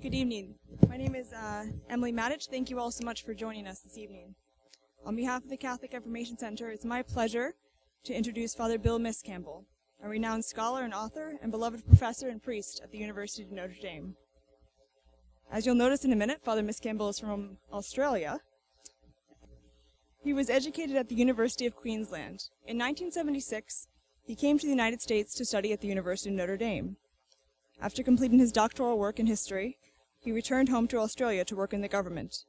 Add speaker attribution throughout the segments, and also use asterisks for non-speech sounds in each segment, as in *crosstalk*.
Speaker 1: Good evening. My name is uh, Emily Matich. Thank you all so much for joining us this evening. On behalf of the Catholic Information Center, it's my pleasure to introduce Father Bill Miscamble, a renowned scholar and author and beloved professor and priest at the University of Notre Dame. As you'll notice in a minute, Father Miscamble is from Australia. He was educated at the University of Queensland. In 1976, he came to the United States to study at the University of Notre Dame. After completing his doctoral work in history, he returned home to Australia to work in the government.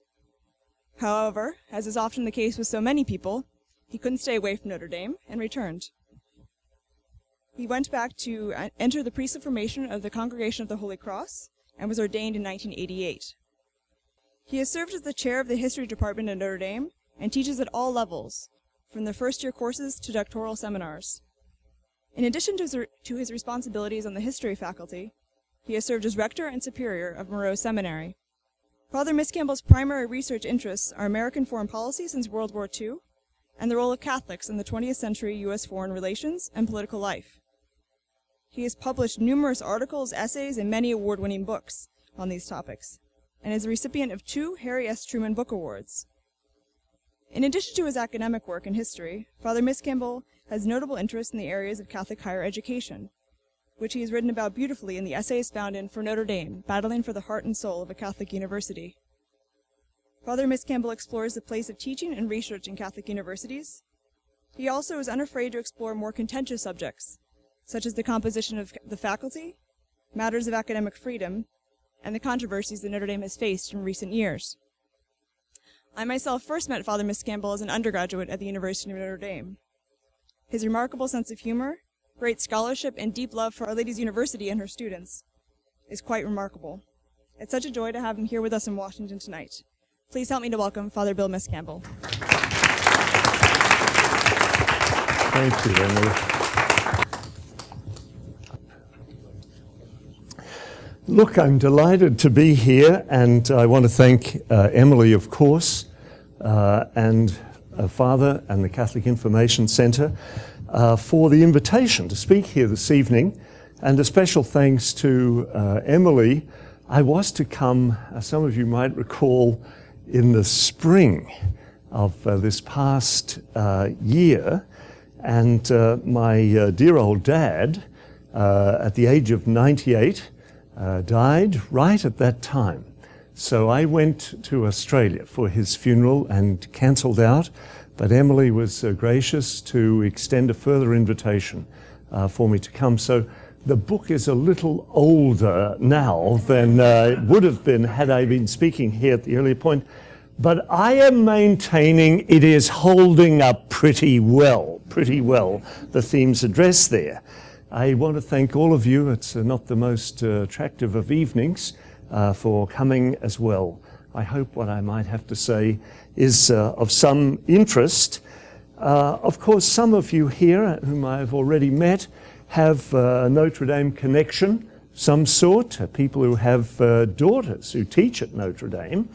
Speaker 1: However, as is often the case with so many people, he couldn't stay away from Notre Dame and returned. He went back to uh, enter the priesthood formation of the Congregation of the Holy Cross and was ordained in 1988. He has served as the chair of the history department at Notre Dame and teaches at all levels, from the first year courses to doctoral seminars. In addition to his, to his responsibilities on the history faculty, he has served as rector and superior of Moreau Seminary. Father Miscamble's primary research interests are American foreign policy since World War II and the role of Catholics in the 20th century U.S. foreign relations and political life. He has published numerous articles, essays, and many award winning books on these topics, and is a recipient of two Harry S. Truman Book Awards. In addition to his academic work in history, Father Miscamble has notable interest in the areas of Catholic higher education, which he has written about beautifully in the essays found in For Notre Dame, Battling for the Heart and Soul of a Catholic University. Father Miscamble explores the place of teaching and research in Catholic universities. He also is unafraid to explore more contentious subjects, such as the composition of the faculty, matters of academic freedom, and the controversies that Notre Dame has faced in recent years. I myself first met Father Miscamble as an undergraduate at the University of Notre Dame. His remarkable sense of humor great scholarship, and deep love for Our Lady's University and her students is quite remarkable. It's such a joy to have him here with us in Washington tonight. Please help me to welcome Father Bill Miscamble.
Speaker 2: Thank you, Emily. Look, I'm delighted to be here, and I want to thank uh, Emily, of course, uh, and uh, Father and the Catholic Information Centre uh, for the invitation to speak here this evening. And a special thanks to uh, Emily. I was to come, as some of you might recall, in the spring of uh, this past uh, year. And uh, my uh, dear old dad, at the age of 98, died right at that time. So I went to Australia for his funeral and cancelled out but Emily was uh, gracious to extend a further invitation uh, for me to come. So the book is a little older now than uh, it would have been had I been speaking here at the earlier point. But I am maintaining it is holding up pretty well, pretty well, the themes addressed there. I want to thank all of you. It's uh, not the most uh, attractive of evenings uh, for coming as well. I hope what I might have to say is uh, of some interest. Uh, of course, some of you here, whom I have already met, have uh, a Notre Dame connection, some sort, uh, people who have uh, daughters who teach at Notre Dame.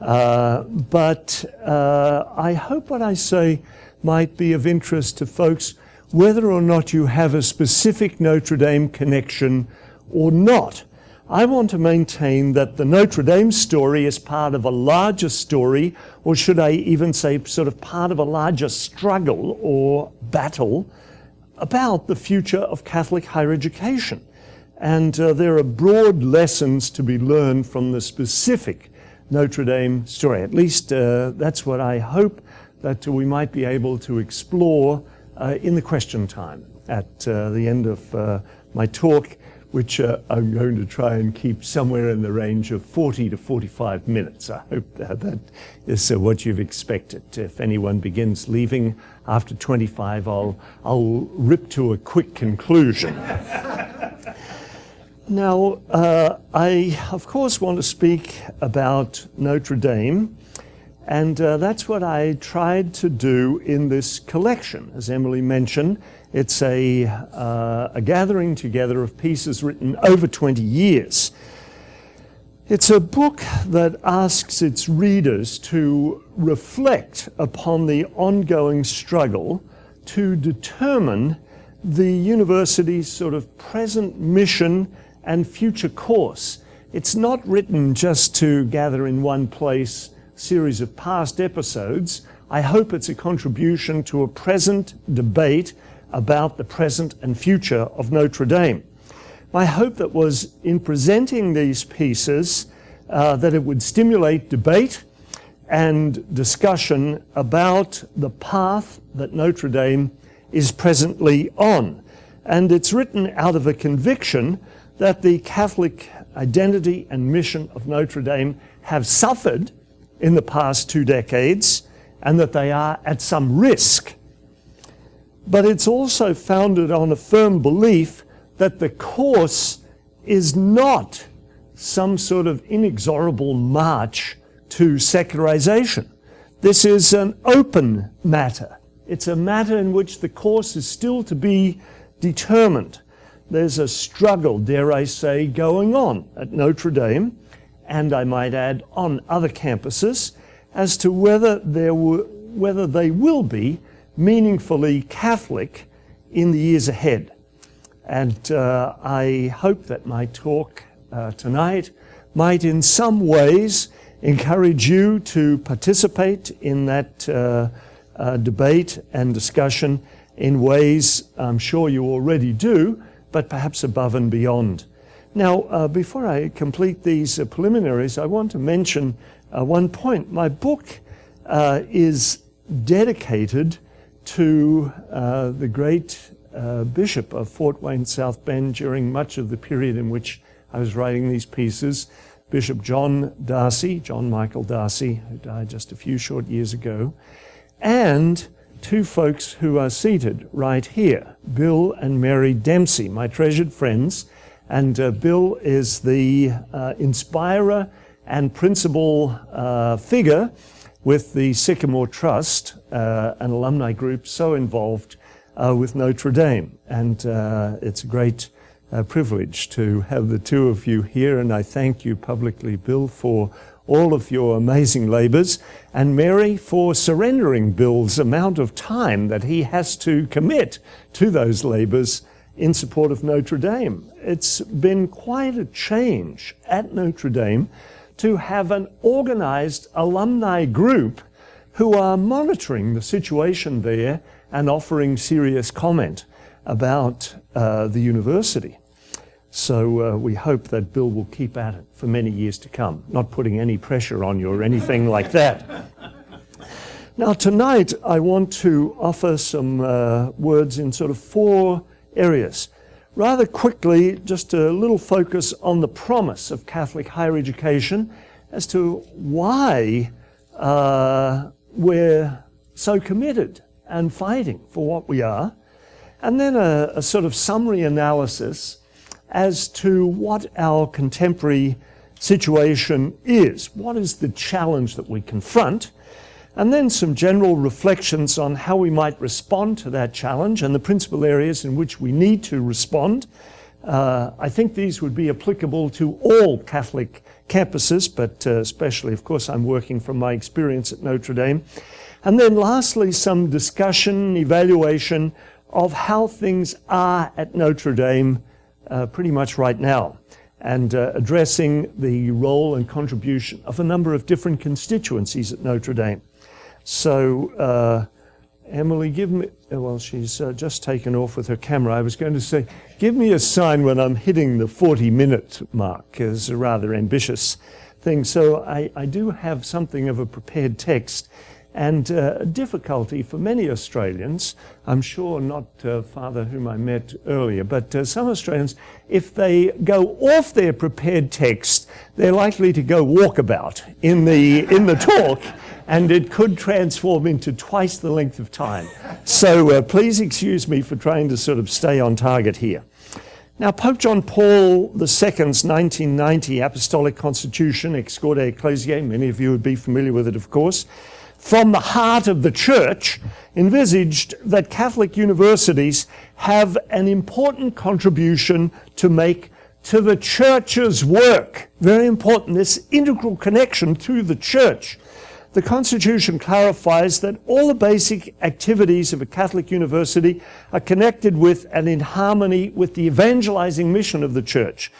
Speaker 2: Uh, but I hope what I say might be of interest to folks, whether or not you have a specific Notre Dame connection or not. I want to maintain that the Notre Dame story is part of a larger story, or should I even say, sort of part of a larger struggle or battle about the future of Catholic higher education. And uh, there are broad lessons to be learned from the specific Notre Dame story. At least uh, that's what I hope that we might be able to explore uh, in the question time at uh, the end of uh, my talk which uh, I'm going to try and keep somewhere in the range of 40 to 45 minutes. I hope that, that is uh, what you've expected. If anyone begins leaving after 25, I'll, I'll rip to a quick conclusion. *laughs* now, uh, I, of course, want to speak about Notre Dame. And uh, that's what I tried to do in this collection. As Emily mentioned, it's a, uh, a gathering together of pieces written over 20 years. It's a book that asks its readers to reflect upon the ongoing struggle to determine the university's sort of present mission and future course It's not written just to gather in one place series of past episodes. I hope it's a contribution to a present debate about the present and future of Notre Dame. My hope that was in presenting these pieces uh, that it would stimulate debate and discussion about the path that Notre Dame is presently on. And it's written out of a conviction that the Catholic identity and mission of Notre Dame have suffered in the past two decades and that they are at some risk. But it's also founded on a firm belief that the course is not some sort of inexorable march to secularization. This is an open matter. It's a matter in which the course is still to be determined. There's a struggle, dare I say, going on at Notre Dame, and I might add on other campuses, as to whether, there were, whether they will be meaningfully Catholic in the years ahead. And uh, I hope that my talk uh, tonight might, in some ways, encourage you to participate in that uh, uh, debate and discussion in ways I'm sure you already do, but perhaps above and beyond. Now, uh, before I complete these uh, preliminaries, I want to mention one point. My book is dedicated to the great bishop of Fort Wayne South Bend during much of the period in which I was writing these pieces, Bishop John D'Arcy, John Michael D'Arcy, who died just a few short years ago, and two folks who are seated right here, Bill and Mary Dempsey, my treasured friends. And uh, Bill is the uh, inspirer and principal uh, figure with the Sycamore Trust, uh, an alumni group so involved uh, with Notre Dame. And uh, it's a great uh, privilege to have the two of you here, and I thank you publicly, Bill, for all of your amazing labors, and Mary for surrendering Bill's amount of time that he has to commit to those labors in support of Notre Dame. It's been quite a change at Notre Dame to have an organized alumni group who are monitoring the situation there and offering serious comment about uh, the university. So uh, we hope that Bill will keep at it for many years to come, not putting any pressure on you or anything like that. Now, tonight I want to offer some uh, words in sort of four areas. Rather quickly, just a little focus on the promise of Catholic higher education as to why uh, we're so committed and fighting for what we are and then a, a sort of summary analysis as to what our contemporary situation is. What is the challenge that we confront? And then some general reflections on how we might respond to that challenge and the principal areas in which we need to respond. Uh, I think these would be applicable to all Catholic campuses, but uh, especially, of course, I'm working from my experience at Notre Dame. And then lastly, some discussion, evaluation of how things are at Notre Dame uh, pretty much right now and uh, addressing the role and contribution of a number of different constituencies at Notre Dame. So, uh, Emily, give me, uh, well, she's uh, just taken off with her camera. I was going to say, give me a sign when I'm hitting the 40 minute mark, is a rather ambitious thing. So, I, I do have something of a prepared text and uh, difficulty for many Australians. I'm sure not uh, Father whom I met earlier, but uh, some Australians, if they go off their prepared text, they're likely to go walkabout in the in the talk, and it could transform into twice the length of time. So uh, please excuse me for trying to sort of stay on target here. Now, Pope John Paul II's 1990 Apostolic Constitution, Ex Corde Ecclesiae, many of you would be familiar with it, of course, from the heart of the church envisaged that Catholic universities have an important contribution to make to the church's work. Very important, this integral connection to the church. The Constitution clarifies that all the basic activities of a Catholic university are connected with and in harmony with the evangelizing mission of the church.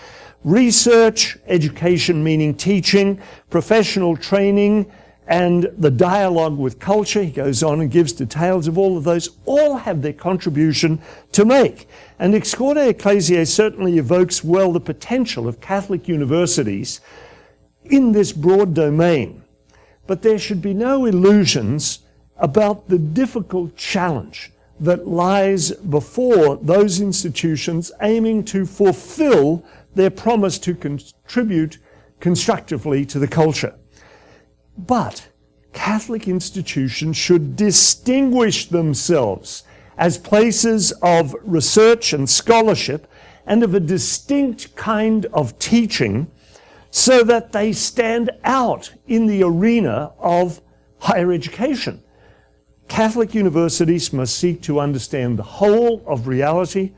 Speaker 2: research, education meaning teaching, professional training, and the dialogue with culture. He goes on and gives details of all of those, all have their contribution to make. And Ex Corde Ecclesiae certainly evokes well the potential of Catholic universities in this broad domain. But there should be no illusions about the difficult challenge that lies before those institutions aiming to fulfill their promise to contribute constructively to the culture. But Catholic institutions should distinguish themselves as places of research and scholarship and of a distinct kind of teaching so that they stand out in the arena of higher education. Catholic universities must seek to understand the whole of reality.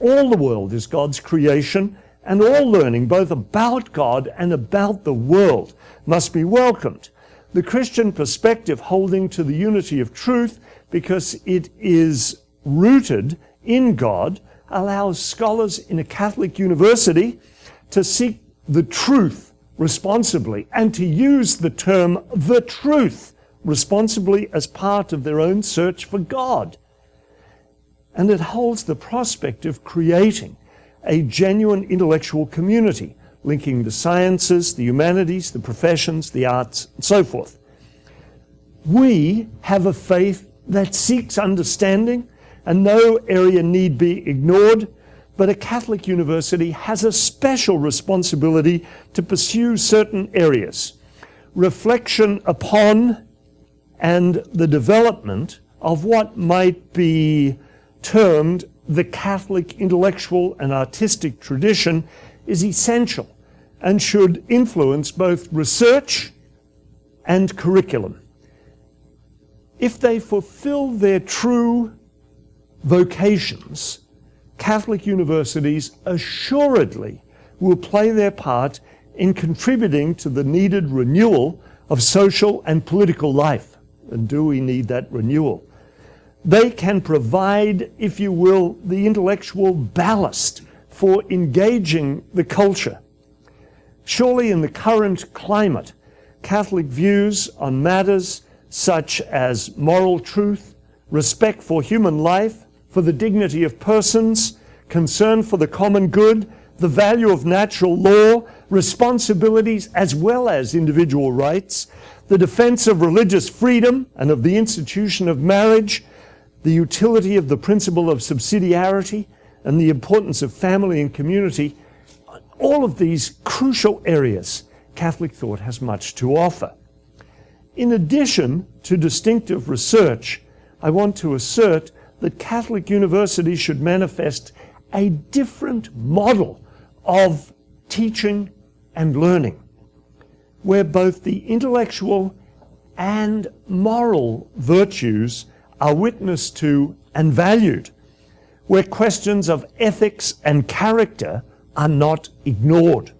Speaker 2: All the world is God's creation, and all learning, both about God and about the world, must be welcomed. The Christian perspective holding to the unity of truth, because it is rooted in God, allows scholars in a Catholic university to seek the truth responsibly and to use the term the truth responsibly as part of their own search for God. And it holds the prospect of creating a genuine intellectual community linking the sciences, the humanities, the professions, the arts, and so forth. We have a faith that seeks understanding, and no area need be ignored, but a Catholic university has a special responsibility to pursue certain areas. Reflection upon and the development of what might be termed the Catholic intellectual and artistic tradition is essential and should influence both research and curriculum. If they fulfill their true vocations, Catholic universities assuredly will play their part in contributing to the needed renewal of social and political life. And do we need that renewal? They can provide, if you will, the intellectual ballast for engaging the culture. Surely, in the current climate, Catholic views on matters such as moral truth, respect for human life, for the dignity of persons, concern for the common good, the value of natural law, responsibilities as well as individual rights, the defense of religious freedom and of the institution of marriage, the utility of the principle of subsidiarity, and the importance of family and community, all of these crucial areas, Catholic thought has much to offer. In addition to distinctive research, I want to assert that Catholic universities should manifest a different model of teaching and learning where both the intellectual and moral virtues are witnessed to and valued, where questions of ethics and character are not ignored.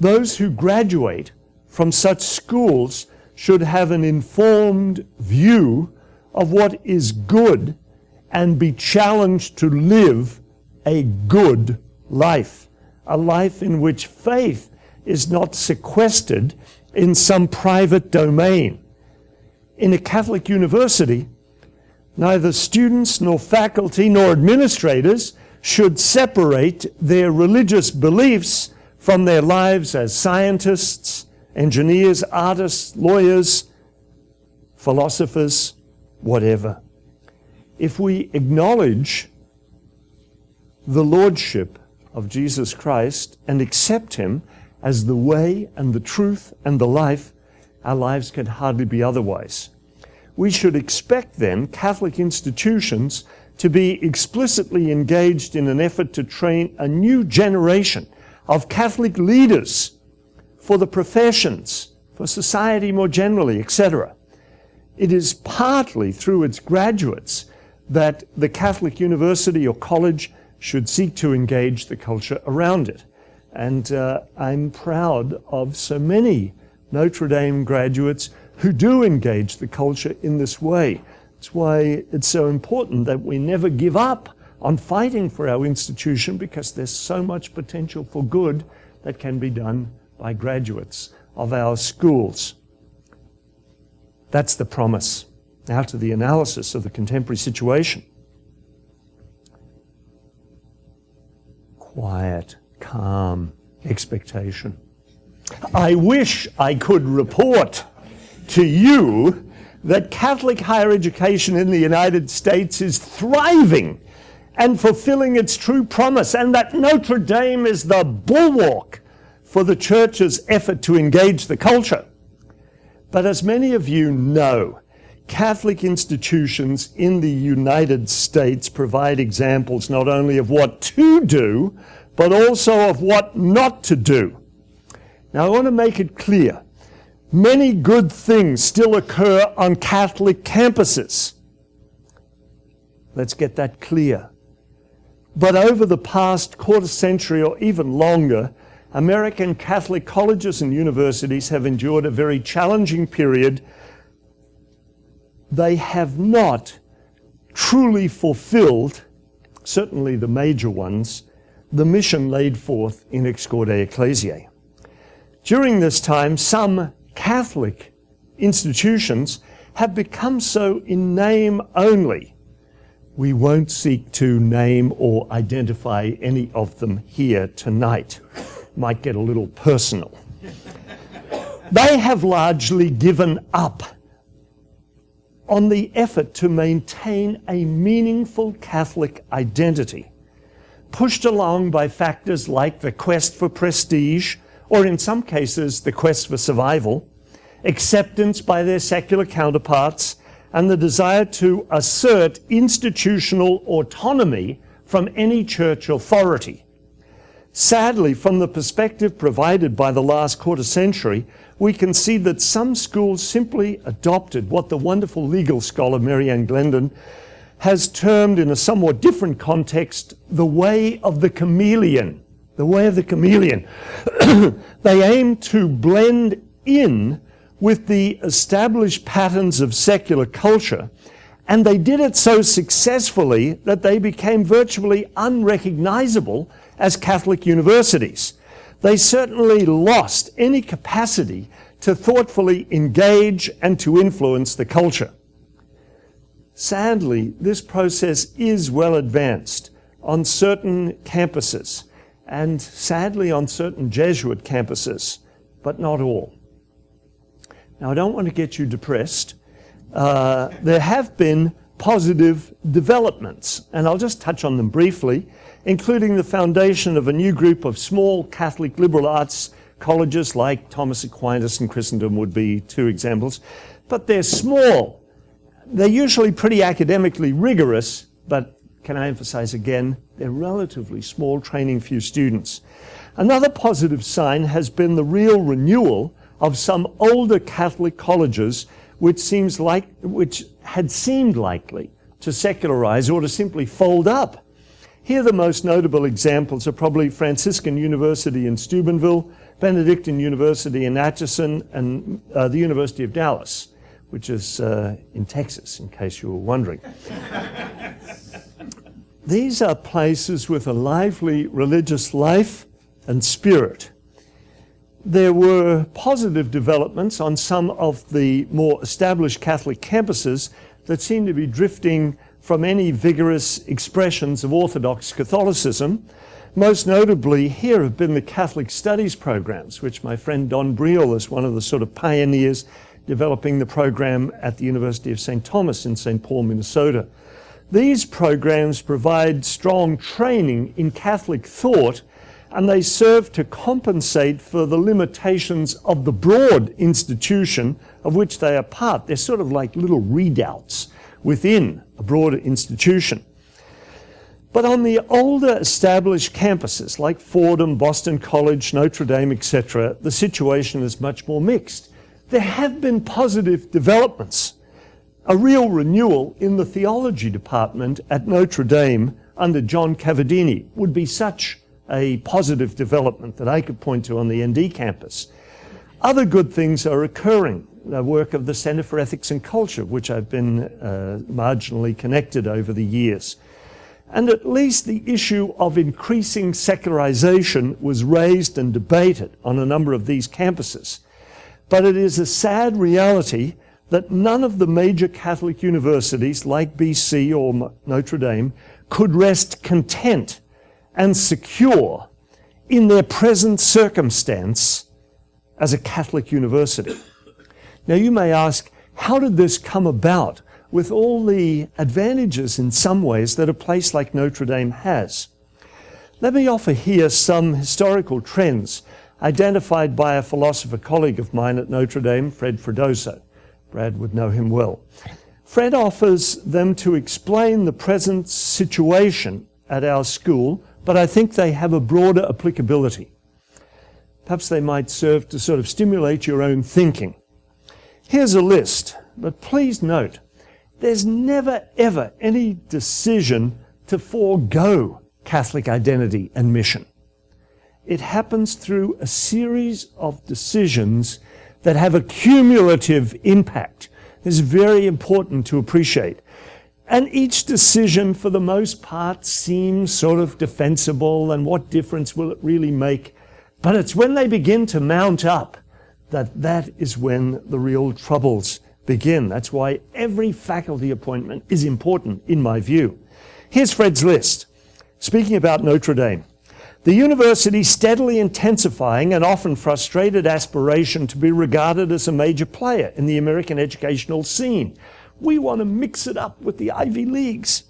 Speaker 2: Those who graduate from such schools should have an informed view of what is good and be challenged to live a good life, a life in which faith is not sequestered in some private domain. In a Catholic university, neither students nor faculty nor administrators should separate their religious beliefs from their lives as scientists, engineers, artists, lawyers, philosophers, whatever. If we acknowledge the Lordship of Jesus Christ and accept Him as the way and the truth and the life, our lives can hardly be otherwise. We should expect then Catholic institutions to be explicitly engaged in an effort to train a new generation of Catholic leaders for the professions, for society more generally, etc. It is partly through its graduates that the Catholic university or college should seek to engage the culture around it. And uh, I'm proud of so many Notre Dame graduates who do engage the culture in this way. It's why it's so important that we never give up on fighting for our institution because there's so much potential for good that can be done by graduates of our schools. That's the promise. Now to the analysis of the contemporary situation. Quiet, calm expectation. I wish I could report to you that Catholic higher education in the United States is thriving and fulfilling its true promise, and that Notre Dame is the bulwark for the church's effort to engage the culture. But as many of you know, Catholic institutions in the United States provide examples not only of what to do, but also of what not to do. Now, I want to make it clear many good things still occur on Catholic campuses. Let's get that clear. But over the past quarter century or even longer, American Catholic colleges and universities have endured a very challenging period. They have not truly fulfilled, certainly the major ones, the mission laid forth in Ex Corde Ecclesiae. During this time, some Catholic institutions have become so in name only. We won't seek to name or identify any of them here tonight. Might get a little personal. they have largely given up on the effort to maintain a meaningful Catholic identity pushed along by factors like the quest for prestige, or in some cases, the quest for survival, acceptance by their secular counterparts, and the desire to assert institutional autonomy from any church authority. Sadly, from the perspective provided by the last quarter century, we can see that some schools simply adopted what the wonderful legal scholar Mary Ann Glendon has termed in a somewhat different context the way of the chameleon. The way of the chameleon. *coughs* they aim to blend in with the established patterns of secular culture, and they did it so successfully that they became virtually unrecognizable as Catholic universities. They certainly lost any capacity to thoughtfully engage and to influence the culture. Sadly, this process is well advanced on certain campuses and sadly on certain Jesuit campuses, but not all. Now, I don't want to get you depressed. Uh, there have been positive developments, and I'll just touch on them briefly, including the foundation of a new group of small Catholic liberal arts colleges like Thomas Aquinas and Christendom would be two examples. But they're small they're usually pretty academically rigorous, but can I emphasize again, they're relatively small, training few students. Another positive sign has been the real renewal of some older Catholic colleges which seems like which had seemed likely to secularize or to simply fold up. Here the most notable examples are probably Franciscan University in Steubenville, Benedictine University in Atchison, and uh, the University of Dallas which is uh, in Texas, in case you were wondering. *laughs* These are places with a lively religious life and spirit. There were positive developments on some of the more established Catholic campuses that seem to be drifting from any vigorous expressions of Orthodox Catholicism. Most notably, here have been the Catholic Studies programs, which my friend Don Briel is one of the sort of pioneers developing the program at the University of St. Thomas in St. Paul, Minnesota. These programs provide strong training in Catholic thought and they serve to compensate for the limitations of the broad institution of which they are part. They're sort of like little redoubts within a broader institution. But on the older established campuses like Fordham, Boston College, Notre Dame, etc., the situation is much more mixed there have been positive developments. A real renewal in the theology department at Notre Dame under John Cavadini would be such a positive development that I could point to on the ND campus. Other good things are occurring. The work of the Center for Ethics and Culture, which I've been uh, marginally connected over the years. and at least the issue of increasing secularization was raised and debated on a number of these campuses. But it is a sad reality that none of the major Catholic universities like BC or Notre Dame could rest content and secure in their present circumstance as a Catholic university. Now you may ask, how did this come about with all the advantages in some ways that a place like Notre Dame has? Let me offer here some historical trends identified by a philosopher colleague of mine at Notre Dame, Fred Freddoso. Brad would know him well. Fred offers them to explain the present situation at our school, but I think they have a broader applicability. Perhaps they might serve to sort of stimulate your own thinking. Here's a list, but please note, there's never ever any decision to forego Catholic identity and mission. It happens through a series of decisions that have a cumulative impact. This is very important to appreciate. And each decision, for the most part, seems sort of defensible, and what difference will it really make? But it's when they begin to mount up that that is when the real troubles begin. That's why every faculty appointment is important, in my view. Here's Fred's list. Speaking about Notre Dame, the university steadily intensifying an often frustrated aspiration to be regarded as a major player in the American educational scene. We want to mix it up with the Ivy Leagues.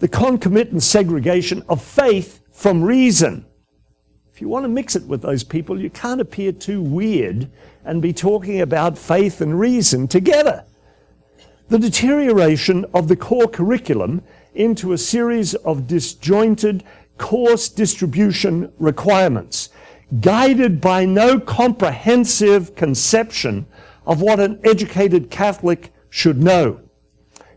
Speaker 2: The concomitant segregation of faith from reason. If you want to mix it with those people, you can't appear too weird and be talking about faith and reason together. The deterioration of the core curriculum into a series of disjointed course distribution requirements, guided by no comprehensive conception of what an educated Catholic should know.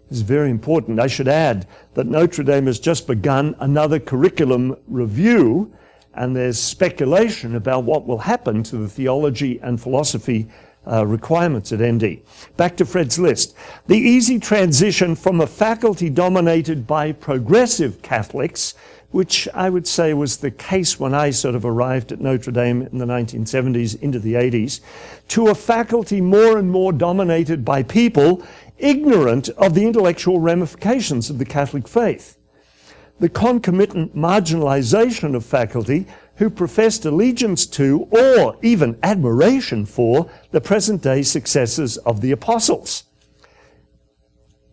Speaker 2: Is very important. I should add that Notre Dame has just begun another curriculum review, and there's speculation about what will happen to the theology and philosophy uh, requirements at ND. Back to Fred's list. The easy transition from a faculty dominated by progressive Catholics which I would say was the case when I sort of arrived at Notre Dame in the 1970s into the 80s, to a faculty more and more dominated by people ignorant of the intellectual ramifications of the Catholic faith. The concomitant marginalization of faculty who professed allegiance to or even admiration for the present day successors of the apostles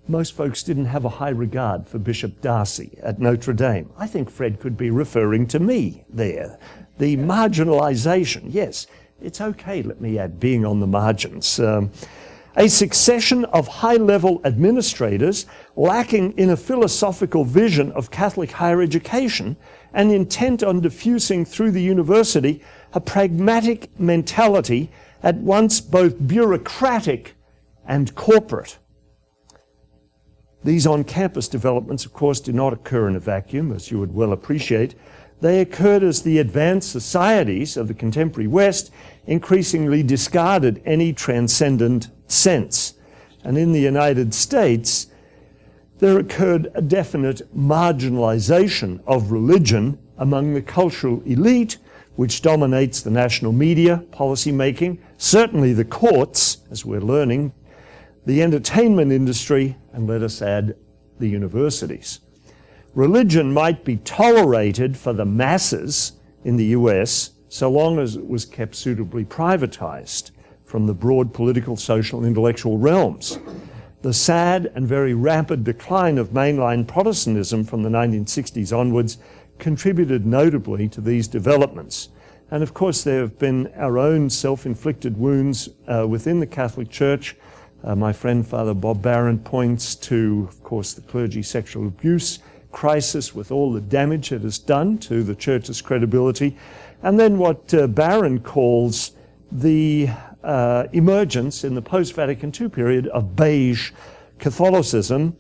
Speaker 2: most folks didn't have a high regard for Bishop D'Arcy at Notre Dame. I think Fred could be referring to me there. The marginalization, yes, it's okay, let me add, being on the margins. Um, a succession of high level administrators lacking in a philosophical vision of Catholic higher education and intent on diffusing through the university a pragmatic mentality at once both bureaucratic and corporate. These on campus developments, of course, do not occur in a vacuum, as you would well appreciate. They occurred as the advanced societies of the contemporary West increasingly discarded any transcendent sense. And in the United States, there occurred a definite marginalization of religion among the cultural elite, which dominates the national media, policy making, certainly the courts, as we're learning the entertainment industry, and let us add the universities. Religion might be tolerated for the masses in the US so long as it was kept suitably privatized from the broad political, social, and intellectual realms. The sad and very rapid decline of mainline Protestantism from the 1960s onwards contributed notably to these developments. And of course, there have been our own self inflicted wounds uh, within the Catholic Church uh, my friend Father Bob Barron points to, of course, the clergy sexual abuse crisis with all the damage it has done to the church's credibility, and then what uh, Barron calls the uh, emergence in the post Vatican II period of beige Catholicism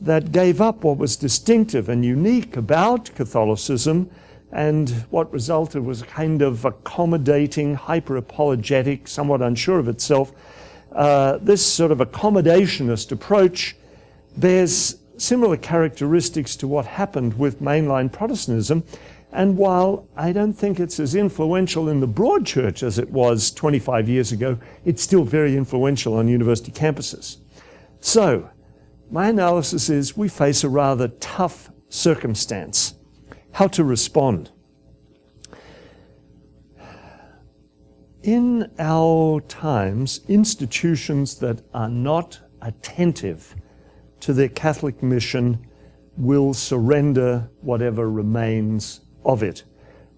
Speaker 2: that gave up what was distinctive and unique about Catholicism. And what resulted was a kind of accommodating, hyper apologetic, somewhat unsure of itself uh, this sort of accommodationist approach bears similar characteristics to what happened with mainline Protestantism. And while I don't think it's as influential in the broad church as it was 25 years ago, it's still very influential on university campuses. So, my analysis is we face a rather tough circumstance. How to respond? In our times, institutions that are not attentive to their Catholic mission will surrender whatever remains of it,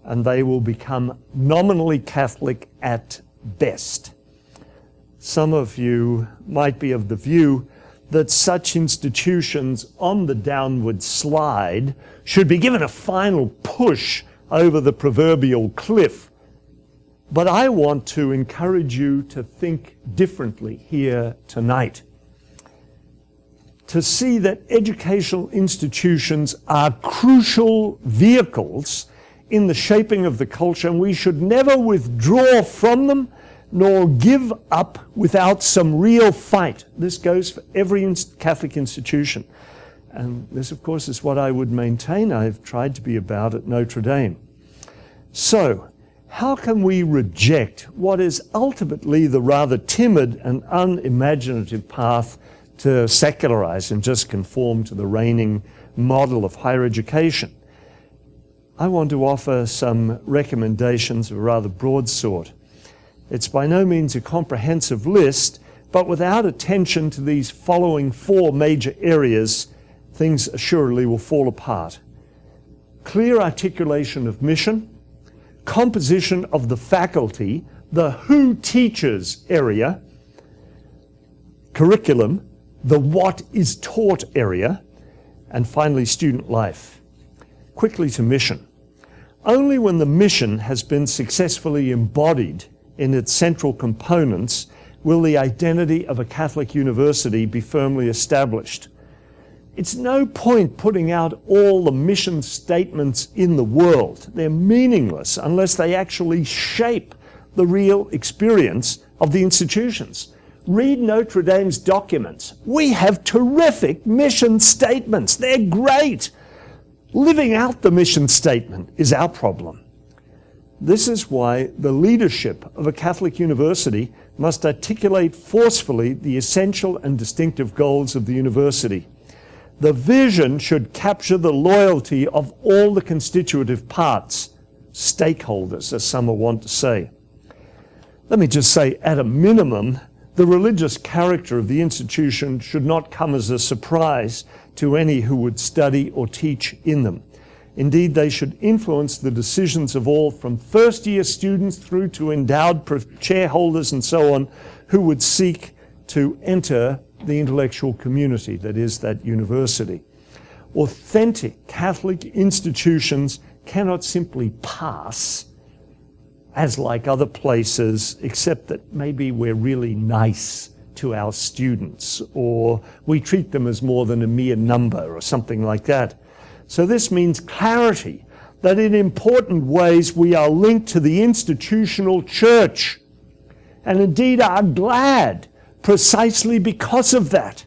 Speaker 2: and they will become nominally Catholic at best. Some of you might be of the view that such institutions on the downward slide should be given a final push over the proverbial cliff but I want to encourage you to think differently here tonight. To see that educational institutions are crucial vehicles in the shaping of the culture, and we should never withdraw from them nor give up without some real fight. This goes for every Catholic institution. And this, of course, is what I would maintain I've tried to be about at Notre Dame. So, how can we reject what is ultimately the rather timid and unimaginative path to secularize and just conform to the reigning model of higher education? I want to offer some recommendations of a rather broad sort. It's by no means a comprehensive list, but without attention to these following four major areas, things assuredly will fall apart. Clear articulation of mission, composition of the faculty, the who teaches area, curriculum, the what is taught area, and finally student life. Quickly to mission. Only when the mission has been successfully embodied in its central components will the identity of a Catholic university be firmly established. It's no point putting out all the mission statements in the world. They're meaningless unless they actually shape the real experience of the institutions. Read Notre Dame's documents. We have terrific mission statements. They're great. Living out the mission statement is our problem. This is why the leadership of a Catholic university must articulate forcefully the essential and distinctive goals of the university. The vision should capture the loyalty of all the constitutive parts, stakeholders, as some want to say. Let me just say, at a minimum, the religious character of the institution should not come as a surprise to any who would study or teach in them. Indeed, they should influence the decisions of all from first year students through to endowed chairholders and so on who would seek to enter the intellectual community that is that university. Authentic Catholic institutions cannot simply pass as like other places, except that maybe we're really nice to our students or we treat them as more than a mere number or something like that. So this means clarity that in important ways we are linked to the institutional church and indeed are glad precisely because of that.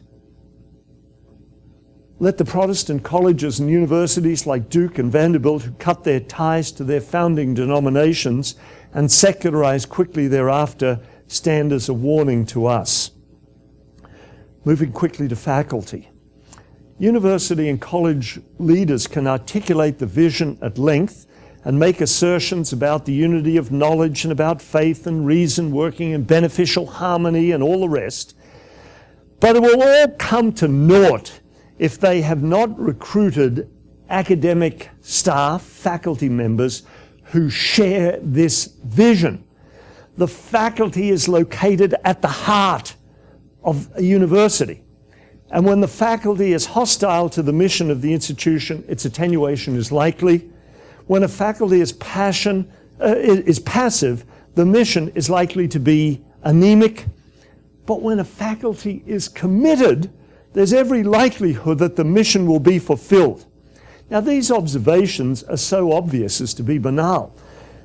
Speaker 2: Let the Protestant colleges and universities like Duke and Vanderbilt, who cut their ties to their founding denominations and secularize quickly thereafter, stand as a warning to us. Moving quickly to faculty. University and college leaders can articulate the vision at length and make assertions about the unity of knowledge and about faith and reason working in beneficial harmony and all the rest. But it will all come to naught if they have not recruited academic staff, faculty members who share this vision. The faculty is located at the heart of a university. And when the faculty is hostile to the mission of the institution, its attenuation is likely when a faculty is passion uh, is passive, the mission is likely to be anemic. But when a faculty is committed, there's every likelihood that the mission will be fulfilled. Now, these observations are so obvious as to be banal,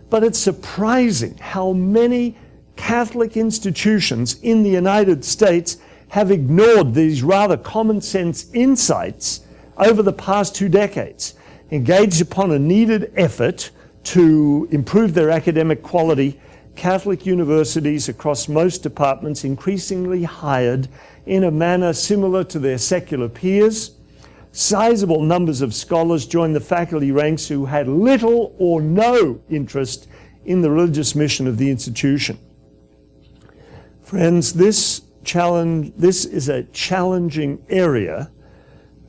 Speaker 2: but it's surprising how many Catholic institutions in the United States have ignored these rather common sense insights over the past two decades, engaged upon a needed effort to improve their academic quality, Catholic universities across most departments increasingly hired in a manner similar to their secular peers. Sizable numbers of scholars joined the faculty ranks who had little or no interest in the religious mission of the institution. Friends, this challenge this is a challenging area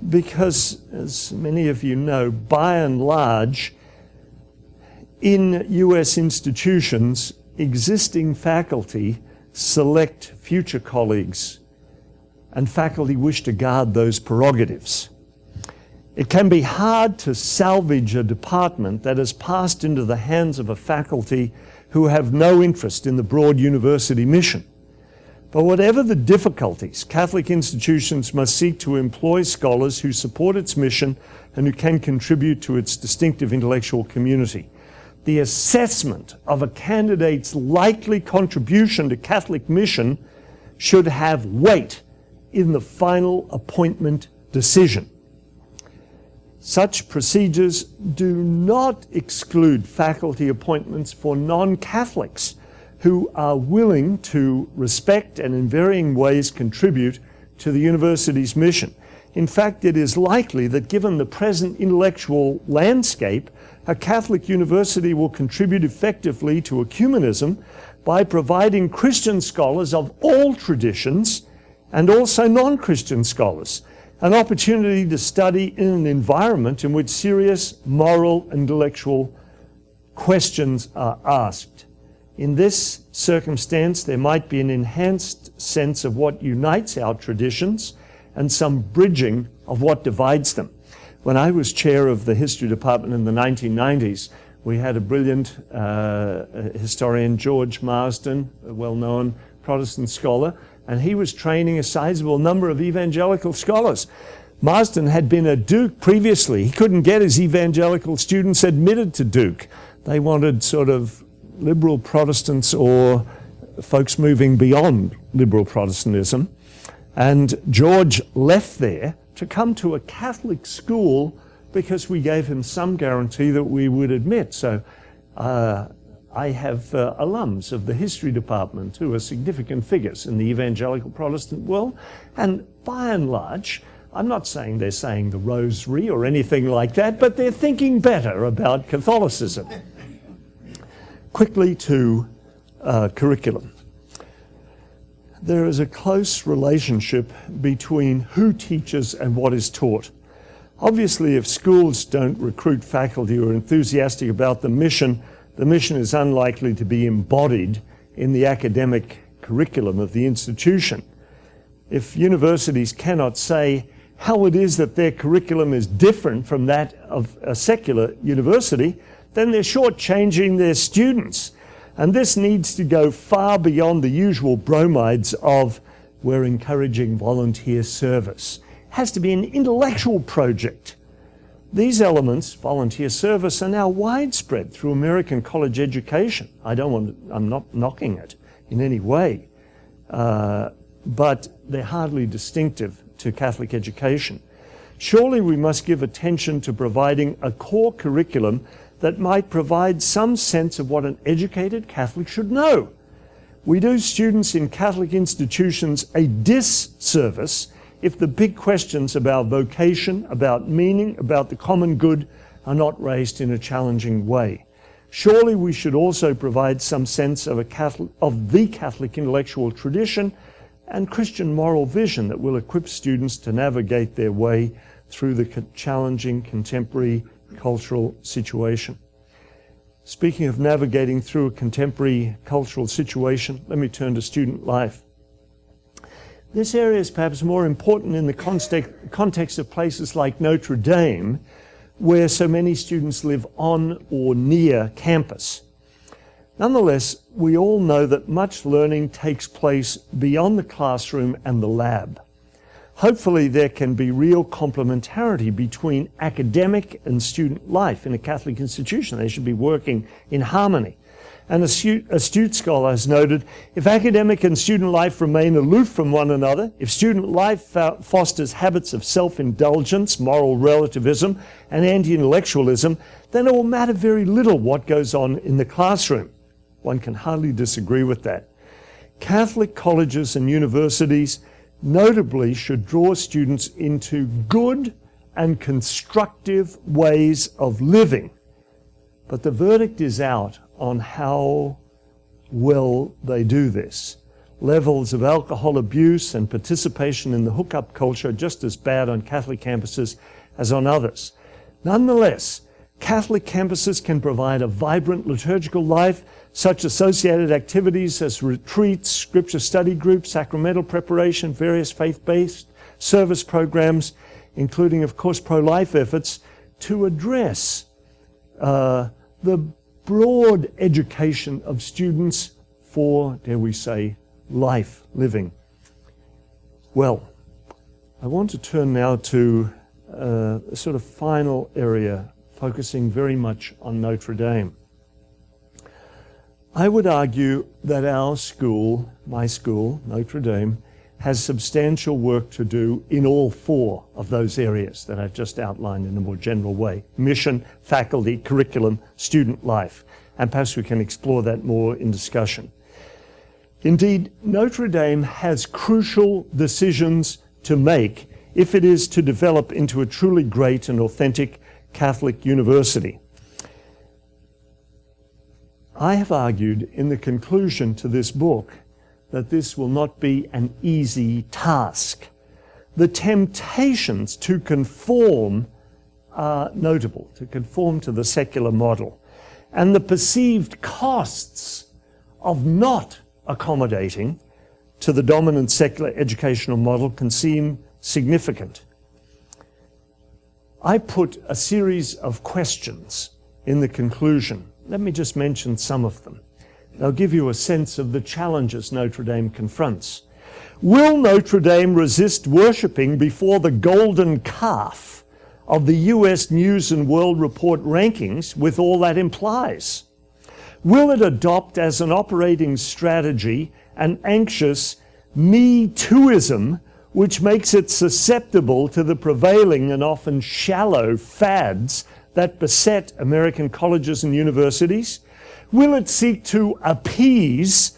Speaker 2: because as many of you know, by and large in US institutions, existing faculty select future colleagues and faculty wish to guard those prerogatives. It can be hard to salvage a department that has passed into the hands of a faculty who have no interest in the broad university mission. But whatever the difficulties, Catholic institutions must seek to employ scholars who support its mission and who can contribute to its distinctive intellectual community. The assessment of a candidate's likely contribution to Catholic mission should have weight in the final appointment decision. Such procedures do not exclude faculty appointments for non Catholics who are willing to respect and in varying ways contribute to the university's mission. In fact, it is likely that given the present intellectual landscape, a Catholic university will contribute effectively to ecumenism by providing Christian scholars of all traditions and also non Christian scholars an opportunity to study in an environment in which serious moral and intellectual questions are asked. In this circumstance, there might be an enhanced sense of what unites our traditions and some bridging of what divides them. When I was chair of the history department in the 1990s, we had a brilliant uh, historian, George Marsden, a well known Protestant scholar, and he was training a sizable number of evangelical scholars. Marsden had been at Duke previously. He couldn't get his evangelical students admitted to Duke. They wanted sort of liberal Protestants or folks moving beyond liberal Protestantism. And George left there to come to a Catholic school because we gave him some guarantee that we would admit. So uh, I have uh, alums of the history department who are significant figures in the evangelical Protestant world. And by and large, I'm not saying they're saying the rosary or anything like that, but they're thinking better about Catholicism. Quickly to uh, curriculum. There is a close relationship between who teaches and what is taught. Obviously, if schools don't recruit faculty who are enthusiastic about the mission, the mission is unlikely to be embodied in the academic curriculum of the institution. If universities cannot say how it is that their curriculum is different from that of a secular university, then they're shortchanging their students. And this needs to go far beyond the usual bromides of we're encouraging volunteer service. It has to be an intellectual project. These elements, volunteer service, are now widespread through American college education. I don't want, to, I'm not knocking it in any way, uh, but they're hardly distinctive to Catholic education. Surely we must give attention to providing a core curriculum that might provide some sense of what an educated Catholic should know. We do students in Catholic institutions a disservice if the big questions about vocation, about meaning, about the common good are not raised in a challenging way. Surely we should also provide some sense of, Catholic, of the Catholic intellectual tradition and Christian moral vision that will equip students to navigate their way through the challenging contemporary cultural situation. Speaking of navigating through a contemporary cultural situation, let me turn to student life. This area is perhaps more important in the context of places like Notre Dame, where so many students live on or near campus. Nonetheless, we all know that much learning takes place beyond the classroom and the lab. Hopefully, there can be real complementarity between academic and student life in a Catholic institution. They should be working in harmony. An astute, astute scholar has noted if academic and student life remain aloof from one another, if student life fosters habits of self indulgence, moral relativism, and anti intellectualism, then it will matter very little what goes on in the classroom. One can hardly disagree with that. Catholic colleges and universities notably should draw students into good and constructive ways of living. But the verdict is out on how well they do this. Levels of alcohol abuse and participation in the hookup culture are just as bad on Catholic campuses as on others. Nonetheless, Catholic campuses can provide a vibrant liturgical life, such associated activities as retreats, scripture study groups, sacramental preparation, various faith based service programs, including, of course, pro life efforts to address uh, the broad education of students for, dare we say, life living. Well, I want to turn now to uh, a sort of final area focusing very much on Notre Dame. I would argue that our school, my school, Notre Dame, has substantial work to do in all four of those areas that I've just outlined in a more general way mission, faculty, curriculum, student life. And perhaps we can explore that more in discussion. Indeed, Notre Dame has crucial decisions to make if it is to develop into a truly great and authentic Catholic University. I have argued in the conclusion to this book that this will not be an easy task. The temptations to conform are notable, to conform to the secular model, and the perceived costs of not accommodating to the dominant secular educational model can seem significant. I put a series of questions in the conclusion. Let me just mention some of them. They'll give you a sense of the challenges Notre Dame confronts. Will Notre Dame resist worshipping before the golden calf of the US News and World Report rankings with all that implies? Will it adopt as an operating strategy an anxious me tooism which makes it susceptible to the prevailing and often shallow fads that beset American colleges and universities? Will it seek to appease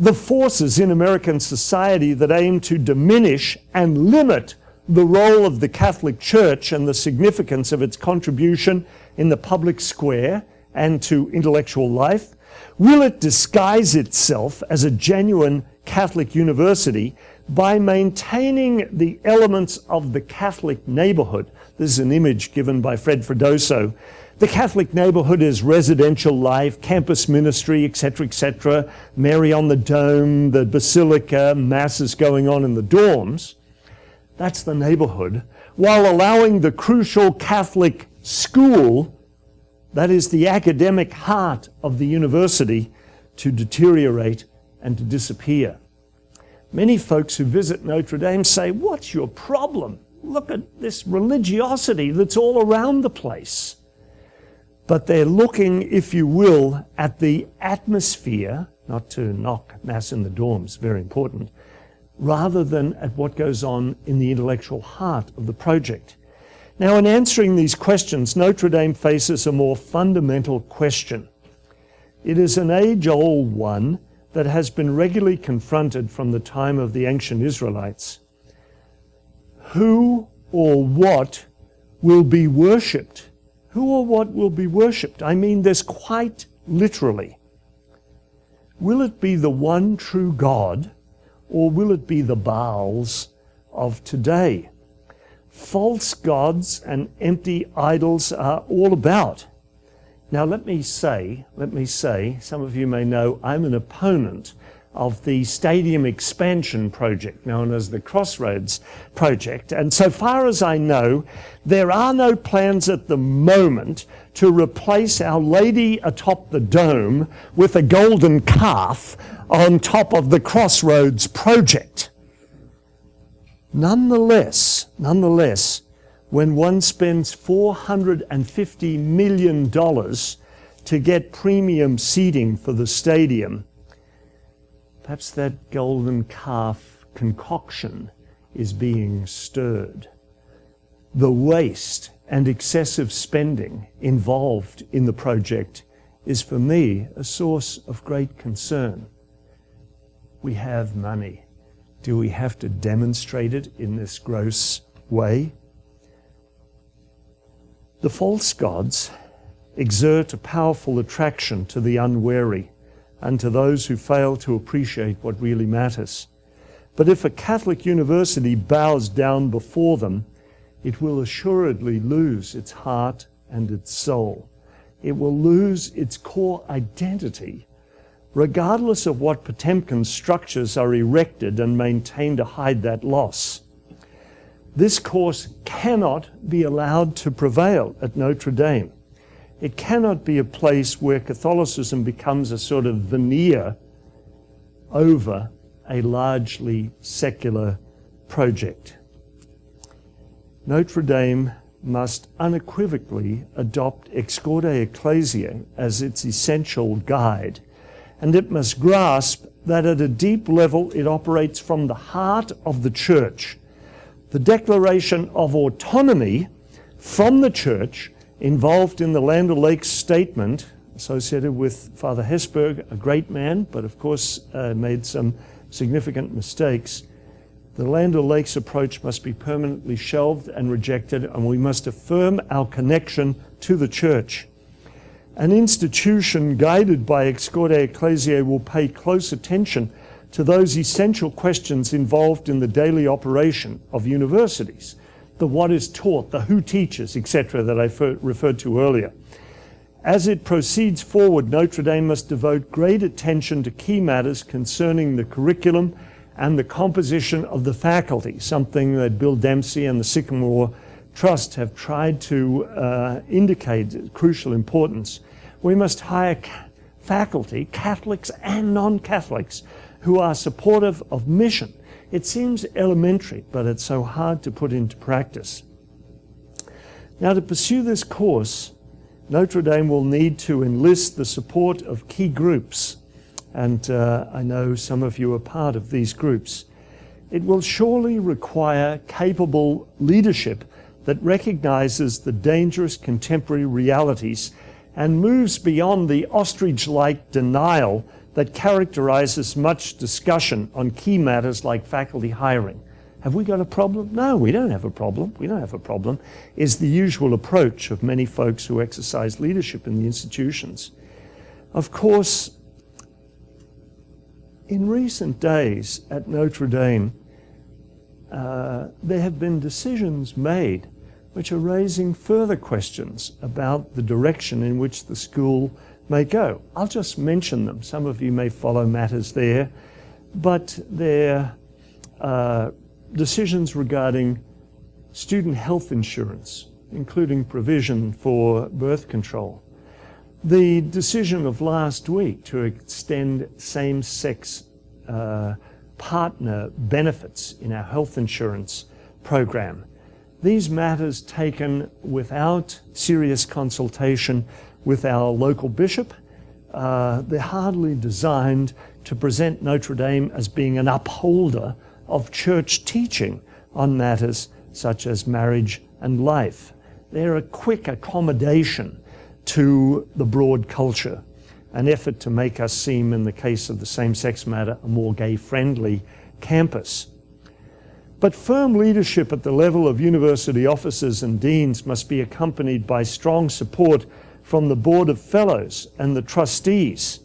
Speaker 2: the forces in American society that aim to diminish and limit the role of the Catholic Church and the significance of its contribution in the public square and to intellectual life? Will it disguise itself as a genuine Catholic university by maintaining the elements of the Catholic neighborhood. This is an image given by Fred Freddoso. The Catholic neighborhood is residential life, campus ministry, etc., etc., Mary on the Dome, the Basilica, masses going on in the dorms. That's the neighborhood, while allowing the crucial Catholic school, that is the academic heart of the university, to deteriorate and to disappear. Many folks who visit Notre Dame say, What's your problem? Look at this religiosity that's all around the place. But they're looking, if you will, at the atmosphere, not to knock Mass in the dorms, very important, rather than at what goes on in the intellectual heart of the project. Now, in answering these questions, Notre Dame faces a more fundamental question. It is an age old one that has been regularly confronted from the time of the ancient Israelites. Who or what will be worshipped? Who or what will be worshipped? I mean this quite literally. Will it be the one true God or will it be the Baals of today? False gods and empty idols are all about. Now, let me say, let me say, some of you may know I'm an opponent of the stadium expansion project known as the Crossroads project. And so far as I know, there are no plans at the moment to replace Our Lady atop the dome with a golden calf on top of the Crossroads project. Nonetheless, nonetheless, when one spends $450 million to get premium seating for the stadium, perhaps that golden calf concoction is being stirred. The waste and excessive spending involved in the project is for me a source of great concern. We have money. Do we have to demonstrate it in this gross way? The false gods exert a powerful attraction to the unwary and to those who fail to appreciate what really matters. But if a Catholic university bows down before them, it will assuredly lose its heart and its soul. It will lose its core identity, regardless of what Potemkin structures are erected and maintained to hide that loss. This course cannot be allowed to prevail at Notre Dame. It cannot be a place where Catholicism becomes a sort of veneer over a largely secular project. Notre Dame must unequivocally adopt Ex Corde Ecclesiae as its essential guide, and it must grasp that at a deep level it operates from the heart of the church. The declaration of autonomy from the church involved in the Land O'Lakes statement associated with Father Hesburgh, a great man, but of course uh, made some significant mistakes the Land O'Lakes approach must be permanently shelved and rejected, and we must affirm our connection to the church. An institution guided by Ex Corde Ecclesiae will pay close attention to those essential questions involved in the daily operation of universities the what is taught, the who teaches, etc., that I referred to earlier. As it proceeds forward, Notre Dame must devote great attention to key matters concerning the curriculum and the composition of the faculty, something that Bill Dempsey and the Sycamore Trust have tried to uh, indicate crucial importance. We must hire ca- faculty, Catholics and non Catholics, who are supportive of mission. It seems elementary, but it's so hard to put into practice. Now, to pursue this course, Notre Dame will need to enlist the support of key groups and uh, I know some of you are part of these groups. It will surely require capable leadership that recognizes the dangerous contemporary realities and moves beyond the ostrich like denial that characterizes much discussion on key matters like faculty hiring. Have we got a problem? No, we don't have a problem. We don't have a problem, is the usual approach of many folks who exercise leadership in the institutions. Of course, in recent days at Notre Dame, uh, there have been decisions made which are raising further questions about the direction in which the school may go. I'll just mention them. Some of you may follow matters there, but they're uh, decisions regarding student health insurance, including provision for birth control, the decision of last week to extend same sex uh, partner benefits in our health insurance program. These matters taken without serious consultation with our local bishop. Uh, they're hardly designed to present Notre Dame as being an upholder of church teaching on matters such as marriage and life. They're a quick accommodation to the broad culture, an effort to make us seem, in the case of the same sex matter, a more gay friendly campus. But firm leadership at the level of university officers and deans must be accompanied by strong support from the Board of Fellows and the trustees.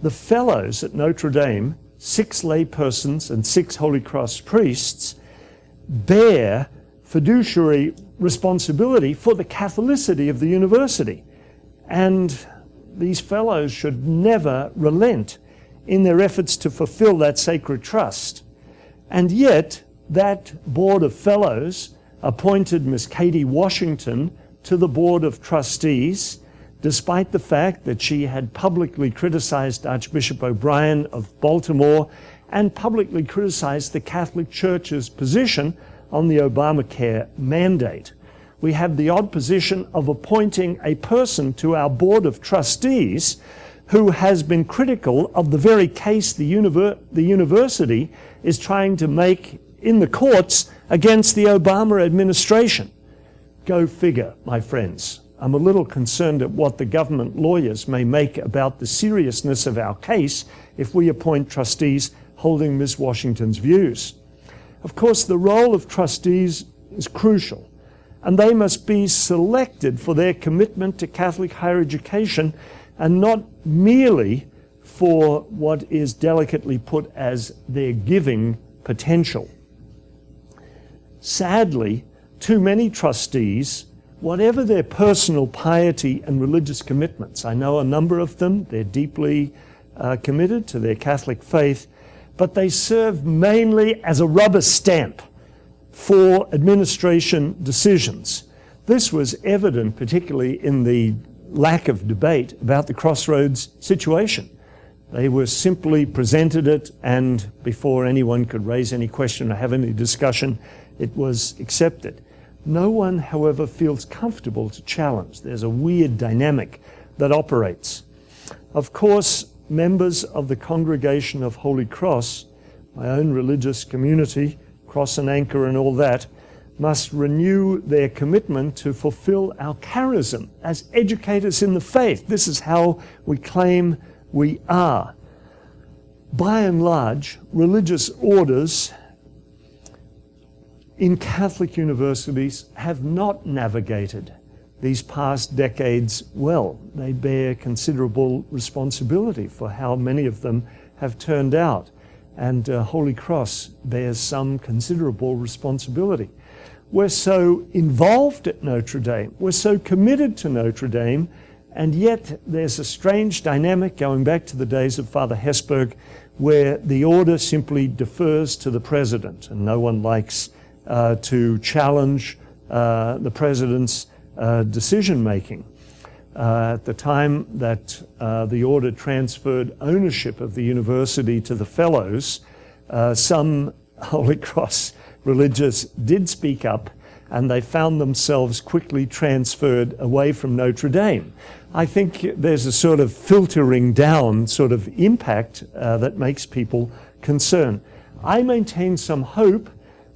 Speaker 2: The fellows at Notre Dame, six laypersons and six Holy Cross priests, bear fiduciary responsibility for the Catholicity of the university. And these fellows should never relent in their efforts to fulfill that sacred trust. And yet, that board of fellows appointed Miss Katie Washington to the board of trustees, despite the fact that she had publicly criticized Archbishop O'Brien of Baltimore and publicly criticized the Catholic Church's position on the Obamacare mandate. we have the odd position of appointing a person to our board of trustees who has been critical of the very case the, univer- the university is trying to make in the courts against the Obama administration. Go figure, my friends. I'm a little concerned at what the government lawyers may make about the seriousness of our case if we appoint trustees holding Ms. Washington's views. Of course, the role of trustees is crucial, and they must be selected for their commitment to Catholic higher education and not merely for what is delicately put as their giving potential. Sadly, too many trustees, whatever their personal piety and religious commitments, I know a number of them, they're deeply uh, committed to their Catholic faith, but they serve mainly as a rubber stamp for administration decisions. This was evident particularly in the lack of debate about the crossroads situation. They were simply presented it, and before anyone could raise any question or have any discussion, it was accepted. No one, however, feels comfortable to challenge. There's a weird dynamic that operates. Of course, members of the Congregation of Holy Cross, my own religious community, Cross and Anchor and all that, must renew their commitment to fulfill our charism as educators in the faith. This is how we claim we are. By and large, religious orders in Catholic universities have not navigated these past decades well. They bear considerable responsibility for how many of them have turned out. And uh, Holy Cross bears some considerable responsibility. We're so involved at Notre Dame, we're so committed to Notre Dame, and yet there's a strange dynamic going back to the days of Father Hesburgh where the order simply defers to the president, and no one likes uh, to challenge uh, the president's uh, decision making. Uh, at the time that uh, the order transferred ownership of the university to the fellows, uh, some *laughs* Holy Cross religious did speak up and they found themselves quickly transferred away from Notre Dame. I think there's a sort of filtering down sort of impact that makes people concerned. I maintain some hope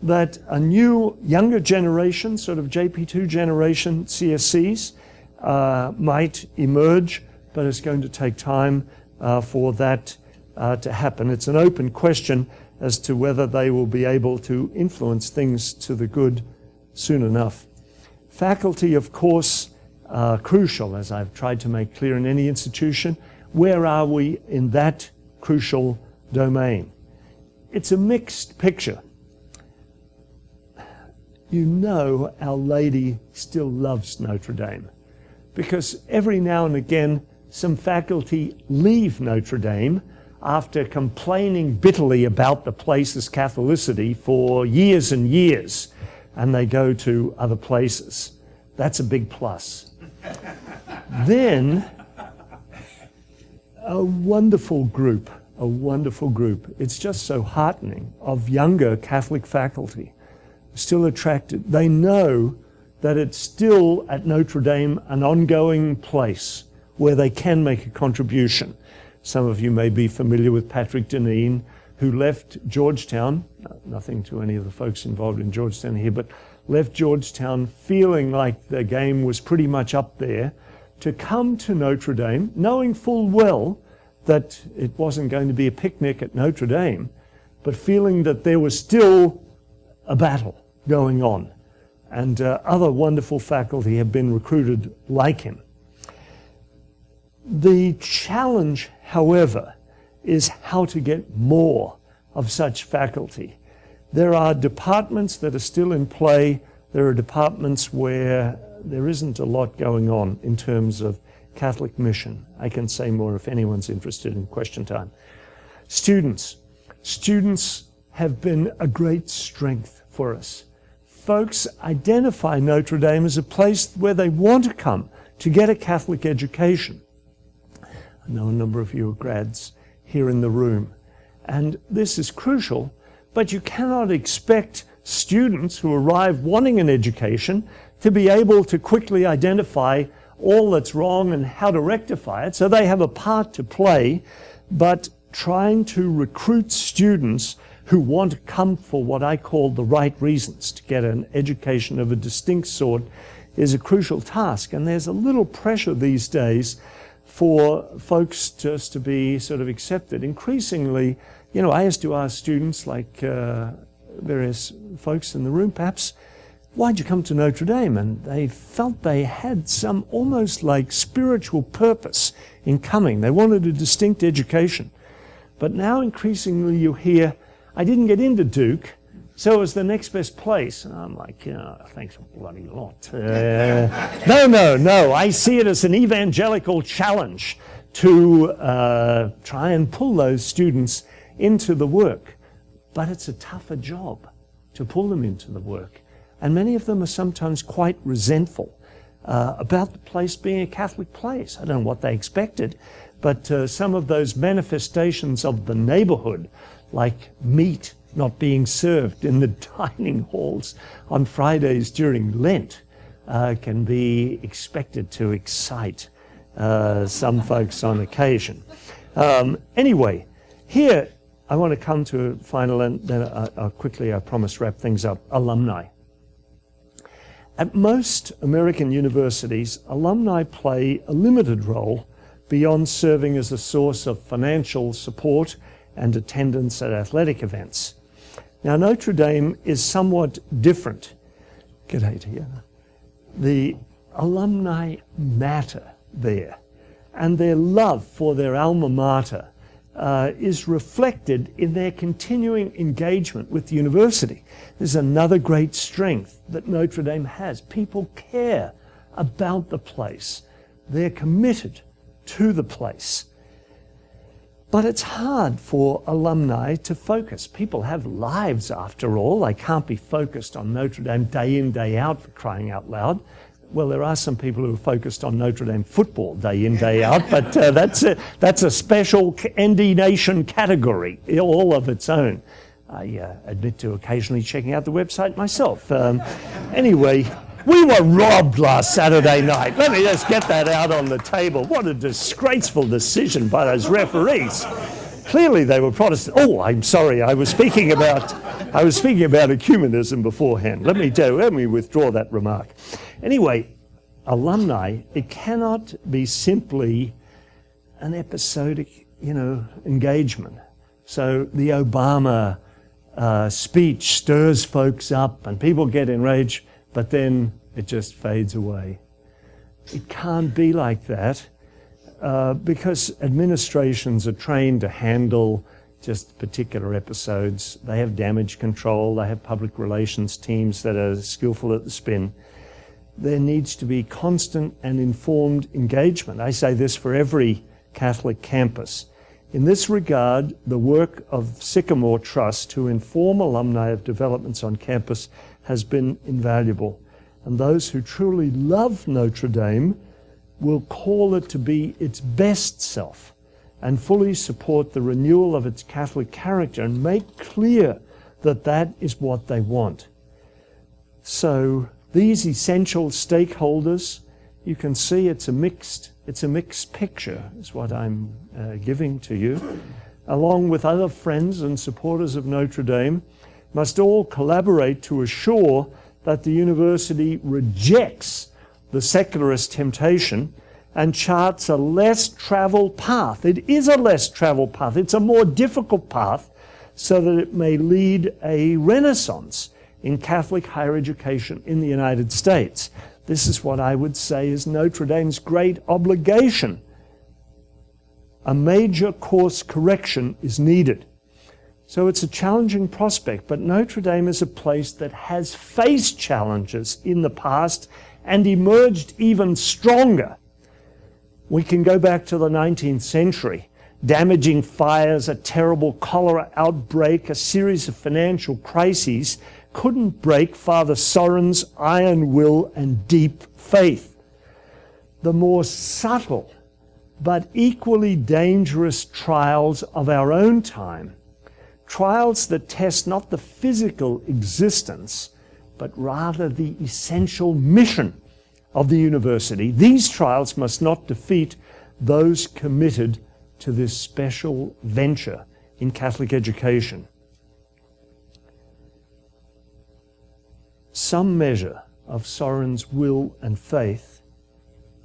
Speaker 2: that a new, younger generation, sort of JP2 generation CSCs, uh, might emerge, but it's going to take time uh, for that uh, to happen. It's an open question as to whether they will be able to influence things to the good soon enough. Faculty, of course, are crucial, as I've tried to make clear in any institution. Where are we in that crucial domain? It's a mixed picture you know Our Lady still loves Notre Dame. Because every now and again, some faculty leave Notre Dame after complaining bitterly about the place's Catholicity for years and years, and they go to other places. That's a big plus. *laughs* then, a wonderful group, a wonderful group, it's just so heartening, of younger Catholic faculty still attracted. They know that it's still at Notre Dame an ongoing place where they can make a contribution. Some of you may be familiar with Patrick Deneen, who left Georgetown, nothing to any of the folks involved in Georgetown here, but left Georgetown feeling like the game was pretty much up there to come to Notre Dame, knowing full well that it wasn't going to be a picnic at Notre Dame, but feeling that there was still a battle going on. And uh, other wonderful faculty have been recruited like him. The challenge, however, is how to get more of such faculty. There are departments that are still in play. There are departments where there isn't a lot going on in terms of Catholic mission. I can say more if anyone's interested in question time. Students. Students have been a great strength for us folks identify Notre Dame as a place where they want to come to get a Catholic education. I know a number of you are grads here in the room, and this is crucial, but you cannot expect students who arrive wanting an education to be able to quickly identify all that's wrong and how to rectify it. So they have a part to play, but trying to recruit students who want to come for what I call the right reasons to get an education of a distinct sort is a crucial task. And there's a little pressure these days for folks just to be sort of accepted. Increasingly, you know, I used to ask students, like uh, various folks in the room perhaps, why'd you come to Notre Dame? And they felt they had some almost like spiritual purpose in coming. They wanted a distinct education. But now increasingly you hear, I didn't get into Duke, so it was the next best place. And I'm like, oh, thanks a bloody lot. Uh, no, no, no. I see it as an evangelical challenge to uh, try and pull those students into the work. But it's a tougher job to pull them into the work. And many of them are sometimes quite resentful uh, about the place being a Catholic place. I don't know what they expected, but uh, some of those manifestations of the neighborhood, like meat not being served in the *laughs* dining halls on Fridays during Lent, uh, can be expected to excite uh, some folks on occasion. Um, anyway, here I want to come to a final, and then I'll quickly, I promise, wrap things up. Alumni. At most American universities, alumni play a limited role beyond serving as a source of financial support and attendance at athletic events. Now, Notre Dame is somewhat different. G'day to you. The alumni matter there, and their love for their alma mater uh, is reflected in their continuing engagement with the university. This is another great strength that Notre Dame has. People care about the place, they're committed to the place. But it's hard for alumni to focus. People have lives after all. They can't be focused on Notre Dame day in, day out for crying out loud well, there are some people who are focused on Notre Dame football day in, day out, but uh, that's, a, that's a special ND Nation category, all of its own. I uh, admit to occasionally checking out the website myself. Um, anyway, we were robbed last Saturday night. Let me just get that out on the table. What a disgraceful decision by those referees. Clearly, they were Protestant. Oh, I'm sorry. I was speaking about I was speaking about ecumenism beforehand. Let me do. Let me withdraw that remark. Anyway, alumni, it cannot be simply an episodic, you know, engagement. So the Obama uh, speech stirs folks up and people get enraged, but then it just fades away. It can't be like that uh, because administrations are trained to handle just particular episodes. They have damage control, they have public relations teams that are skillful at the spin there needs to be constant and informed engagement. I say this for every Catholic campus. In this regard, the work of Sycamore Trust to inform alumni of developments on campus has been invaluable. And those who truly love Notre Dame will call it to be its best self and fully support the renewal of its Catholic character and make clear that that is what they want. So these essential stakeholders, you can see it's a mixed, it's a mixed picture, is what I'm uh, giving to you, along with other friends and supporters of Notre Dame, must all collaborate to assure that the university rejects the secularist temptation and charts a less traveled path. It is a less traveled path. It's a more difficult path so that it may lead a renaissance in Catholic higher education in the United States. This is what I would say is Notre Dame's great obligation. A major course correction is needed. So it's a challenging prospect, but Notre Dame is a place that has faced challenges in the past and emerged even stronger. We can go back to the 19th century. Damaging fires, a terrible cholera outbreak, a series of financial crises couldn't break Father Sorin's iron will and deep faith. The more subtle but equally dangerous trials of our own time, trials that test not the physical existence, but rather the essential mission of the university. These trials must not defeat those committed to this special venture in Catholic education. Some measure of Sorin's will and faith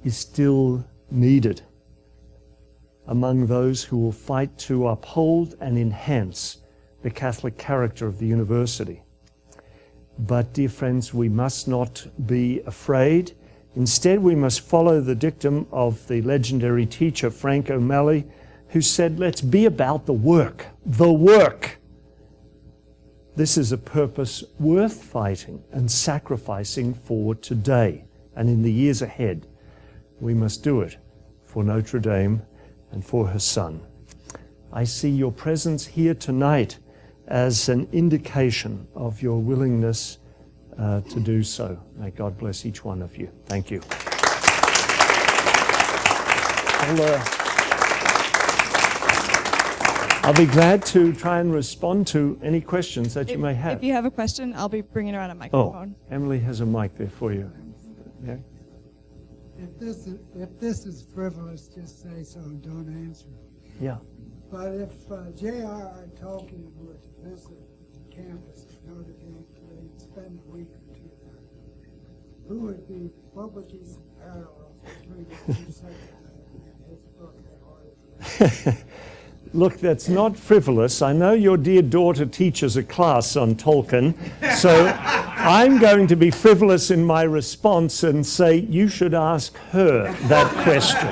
Speaker 2: is still needed among those who will fight to uphold and enhance the Catholic character of the university. But, dear friends, we must not be afraid. Instead, we must follow the dictum of the legendary teacher Frank O'Malley, who said, Let's be about the work, the work. This is a purpose worth fighting and sacrificing for today and in the years ahead. We must do it for Notre Dame and for her son. I see your presence here tonight as an indication of your willingness uh, to do so. May God bless each one of you. Thank you. I'll, uh, I'll be glad to try and respond to any questions that you may have.
Speaker 1: if you have a question, I'll be bringing around a microphone.
Speaker 2: oh,
Speaker 1: microphone.
Speaker 2: Emily has a mic there for you. Yeah.
Speaker 3: If this is, if this is frivolous, just say so and don't answer.
Speaker 2: Yeah.
Speaker 3: But if uh, J.R.R. Tolkien were to visit campus of Notre Dame today and spend a week or two there, who would be, what would be some parallels between the two *laughs* subjects and his book? *laughs*
Speaker 2: Look, that's not frivolous. I know your dear daughter teaches a class on Tolkien, so I'm going to be frivolous in my response and say you should ask her that question.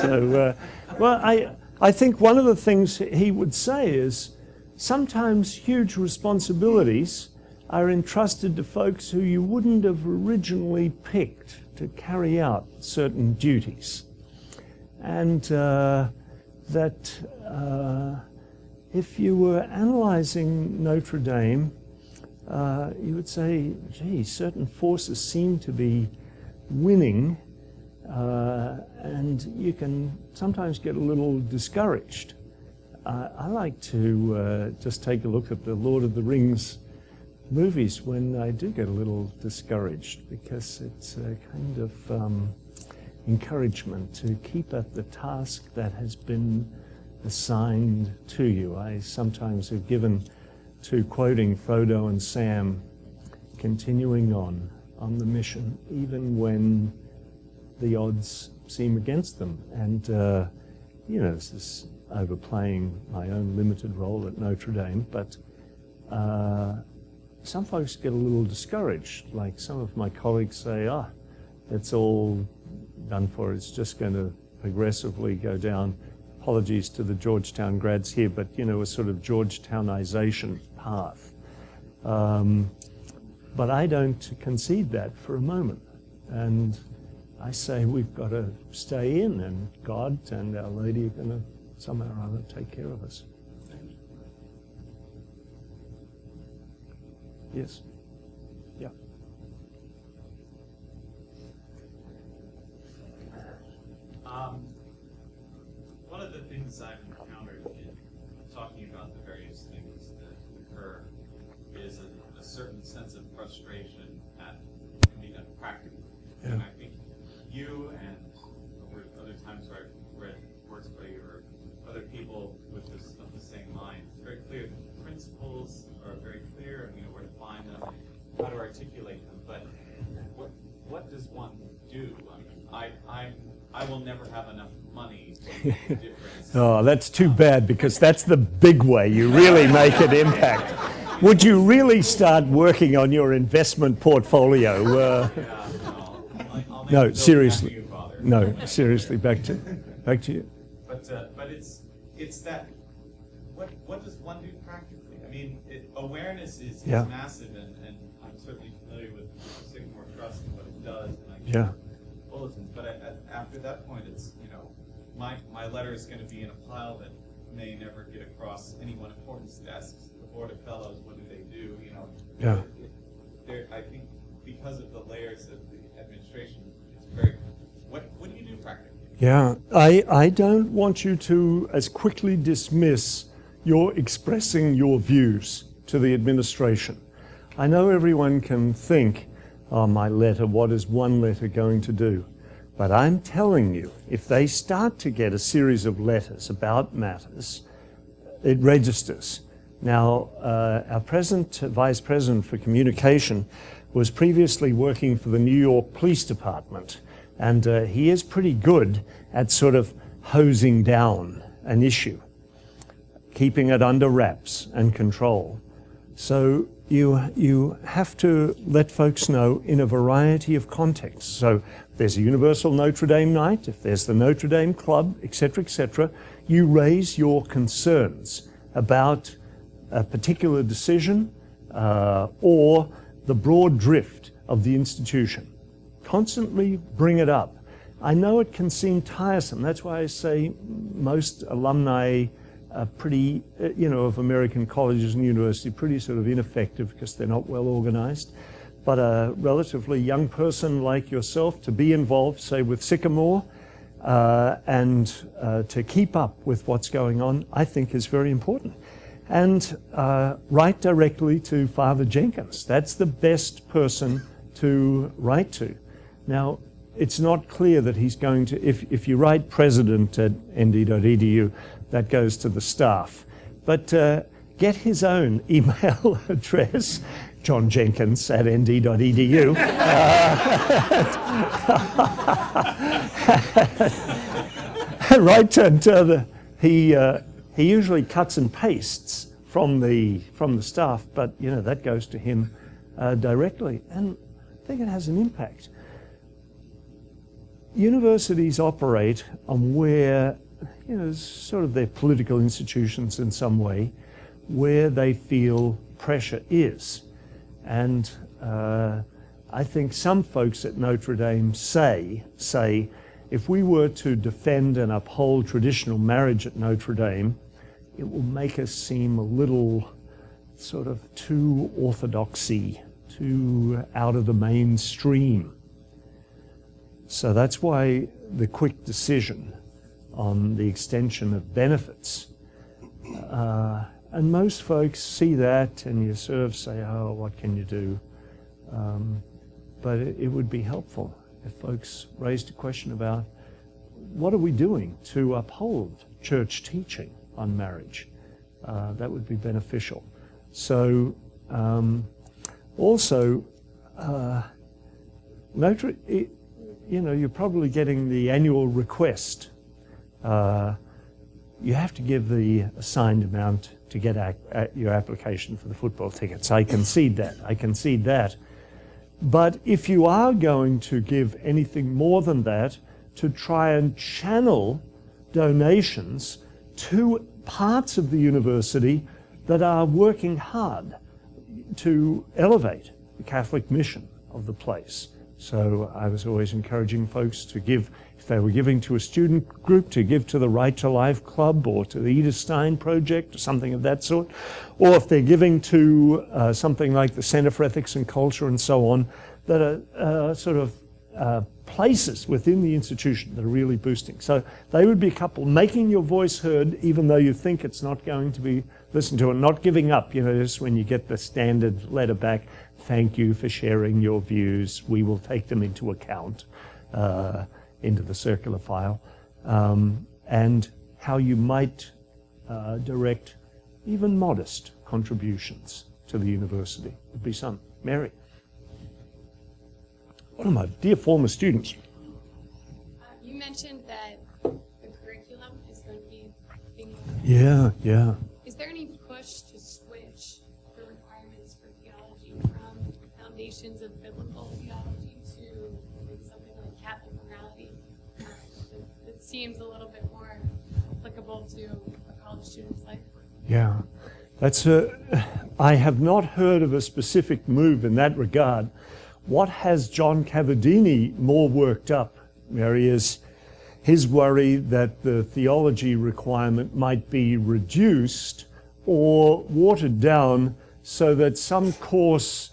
Speaker 2: So, uh, well, I, I think one of the things he would say is sometimes huge responsibilities are entrusted to folks who you wouldn't have originally picked to carry out certain duties. And uh, that uh, if you were analyzing Notre Dame, uh, you would say, gee, certain forces seem to be winning, uh, and you can sometimes get a little discouraged. Uh, I like to uh, just take a look at the Lord of the Rings movies when I do get a little discouraged because it's a kind of um, encouragement to keep at the task that has been assigned to you. I sometimes have given to quoting Frodo and Sam, continuing on on the mission, even when the odds seem against them. And, uh, you know, this is overplaying my own limited role at Notre Dame, but uh, some folks get a little discouraged. Like some of my colleagues say, ah, it's all done for. It's just going to progressively go down. Apologies to the Georgetown grads here, but you know, a sort of Georgetownization path. Um, but I don't concede that for a moment. And I say we've got to stay in, and God and Our Lady are going to somehow or other take care of us. Yes. Yeah.
Speaker 4: Um, one of the things I've encountered in talking about the various things that occur is a, a certain sense of frustration at being done practically. And I think you and other times where I've I will never have enough money to make a *laughs* difference.
Speaker 2: Oh, that's too bad because that's the big way you really make an impact. Would you really start working on your investment portfolio? Uh,
Speaker 4: Yeah, no, I'll- I'll
Speaker 2: No, seriously.
Speaker 4: you,
Speaker 2: no, seriously, back to, back to you.
Speaker 4: But, uh, but it's, it's that, what, what does one do practically? I mean, it, awareness is, is
Speaker 2: Yeah.
Speaker 4: massive, and, and I'm certainly familiar with Sycamore Trust and what it does, and I
Speaker 2: Yeah.
Speaker 4: My, letter is gonna be in a pile that may never get across anyone important's desks. The Board of Fellows, what do they do, you know?
Speaker 2: Yeah.
Speaker 4: There, I think, because of the layers of the administration, it's very, what, what do you do practically?
Speaker 2: Yeah, I, I don't want you to as quickly dismiss your expressing your views to the administration. I know everyone can think, oh, my letter, what is one letter going to do? But I'm telling you, if they start to get a series of letters about matters, it registers. Now, uh, our present vice president for communication was previously working for the New York Police Department, and uh, he is pretty good at sort of hosing down an issue, keeping it under wraps and control. So you, you have to let folks know in a variety of contexts. So there's a Universal Notre Dame night, if there's the Notre Dame Club, etc., etc., you raise your concerns about a particular decision uh, or the broad drift of the institution. Constantly bring it up. I know it can seem tiresome. That's why I say most alumni are pretty, uh, you know, of American colleges and universities, pretty sort of ineffective because they're not well organized. But a relatively young person like yourself to be involved, say, with Sycamore, uh, and uh, to keep up with what's going on, I think is very important. And uh, write directly to Father Jenkins. That's the best person to write to. Now, it's not clear that he's going to, if, if you write president at nd.edu, that goes to the staff. But uh, get his own *laughs* email address, John Jenkins at nd.edu. Uh, *laughs* *laughs* right, and uh, the, he, uh, he usually cuts and pastes from the, from the staff, but you know, that goes to him uh, directly. And I think it has an impact universities operate on where, you know, sort of their political institutions in some way, where they feel pressure is. And uh, I think some folks at Notre Dame say, say, if we were to defend and uphold traditional marriage at Notre Dame, it will make us seem a little sort of too orthodoxy, too out of the mainstream. So that's why the quick decision on the extension of benefits. Uh, and most folks see that and you sort of say, oh, what can you do? Um, but it, it, would be helpful if folks raised a question about what are we doing to uphold church teaching on marriage? Uh, that would be beneficial. So, um, also, uh, it, you know, you're probably getting the annual request. Uh, you have to give the assigned amount to get uh, your application for the football tickets. I concede that. I concede that. But if you are going to give anything more than that, to try and channel donations to parts of the university that are working hard to elevate the Catholic mission of the place. So I was always encouraging folks to give, they were giving to a student group, to give to the Right to Life Club or to the Edith Stein Project or something of that sort. Or if they're giving to uh, something like the Center for Ethics and Culture and so on, that are uh, sort of uh, places within the institution that are really boosting. So they would be a couple making your voice heard even though you think it's not going to be listened to and not giving up. You know, just when you get the standard letter back, Thank you for sharing your views. We will take them into account uh, into the circular file. Um, and how you might uh, direct even modest contributions to the university would be some. Mary. One of my dear former students.
Speaker 5: Uh, you mentioned that the curriculum is going to be being.
Speaker 2: Yeah, yeah.
Speaker 5: Is there any push to switch the requirements for theology from foundations of biblical seems a little bit more applicable to a college student's life.
Speaker 2: Yeah, that's a. I have not heard of a specific move in that regard. What has John Cavadini more worked up, Mary, is his worry that the theology requirement might be reduced or watered down so that some course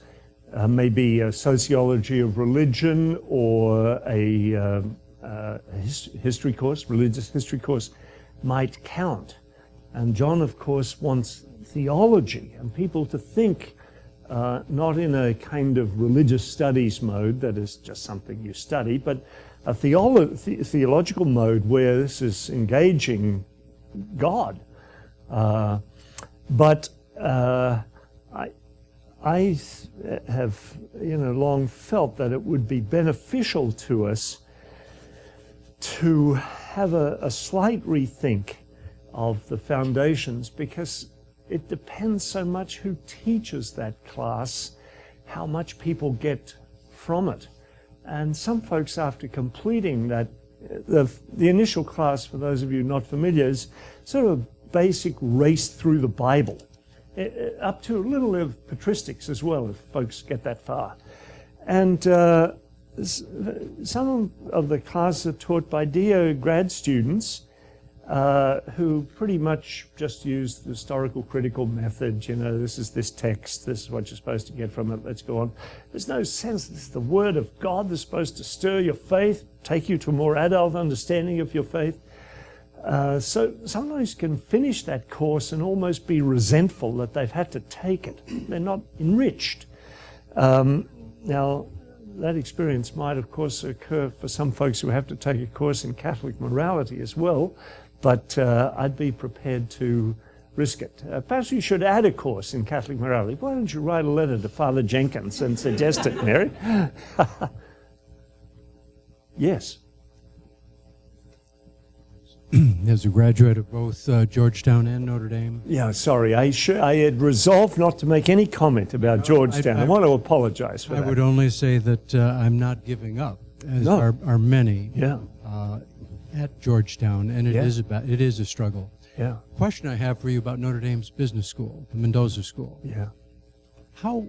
Speaker 2: uh, maybe a sociology of religion or a, uh, uh, his, history course, religious history course, might count. And John, of course, wants theology and people to think uh, not in a kind of religious studies mode that is just something you study, but a theolo- the- theological mode where this is engaging God. Uh, but uh, I, I have, you know, long felt that it would be beneficial to us to have a, a slight rethink of the foundations because it depends so much who teaches that class, how much people get from it. And some folks, after completing that, the, the initial class, for those of you not familiar, is sort of a basic race through the Bible, eh, eh, up to a little of patristics as well, if folks get that far. And uh, some of the classes are taught by DO grad students uh, who pretty much just use the historical critical method. You know, this is this text, this is what you're supposed to get from it, let's go on. There's no sense, this is the Word of God that's supposed to stir your faith, take you to a more adult understanding of your faith. Uh, so sometimes can finish that course and almost be resentful that they've had to take it. They're not enriched. Um, now, that experience might, of course, occur for some folks who have to take a course in Catholic morality as well, but uh, I'd be prepared to risk it. Uh, perhaps you should add a course in Catholic morality. Why don't you write a letter to Father Jenkins and suggest it, Mary? *laughs* yes. *clears throat*
Speaker 6: As a graduate of both uh, Georgetown and Notre Dame,
Speaker 2: Yeah, sorry. I, sh- I had resolved not to make any comment about Georgetown. I,
Speaker 6: I-
Speaker 2: want to apologize for
Speaker 6: I
Speaker 2: that.
Speaker 6: I would only say that uh, I'm not giving up, as
Speaker 2: No.
Speaker 6: are, are many
Speaker 2: yeah,
Speaker 6: uh, at Georgetown, and it is
Speaker 2: Yeah.
Speaker 6: about it is a struggle.
Speaker 2: yeah,
Speaker 6: Question I have for you about Notre Dame's business school, the Mendoza School.
Speaker 2: yeah.
Speaker 6: How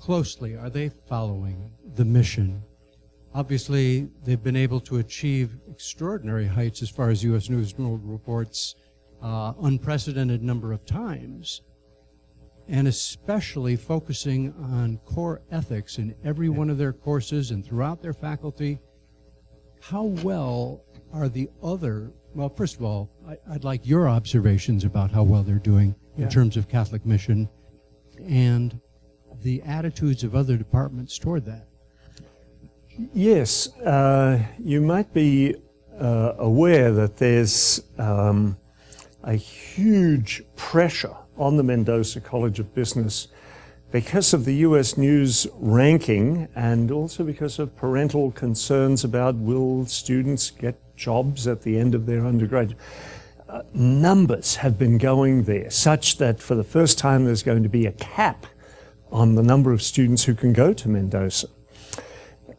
Speaker 6: closely are they following the mission? Obviously, they've been able to achieve extraordinary heights as far as U.S. News and World reports, uh, unprecedented number of times, and especially focusing on core ethics in every one of their courses and throughout their faculty. How well are the other? Well, first of all, I, I'd like your observations about how well they're doing
Speaker 2: Yeah.
Speaker 6: in terms of Catholic mission and the attitudes of other departments toward that.
Speaker 2: Yes, uh, you might be uh, aware that there's um, a huge pressure on the Mendoza College of Business because of the US News ranking and also because of parental concerns about will students get jobs at the end of their undergraduate. Uh, numbers have been going there such that for the first time there's going to be a cap on the number of students who can go to Mendoza.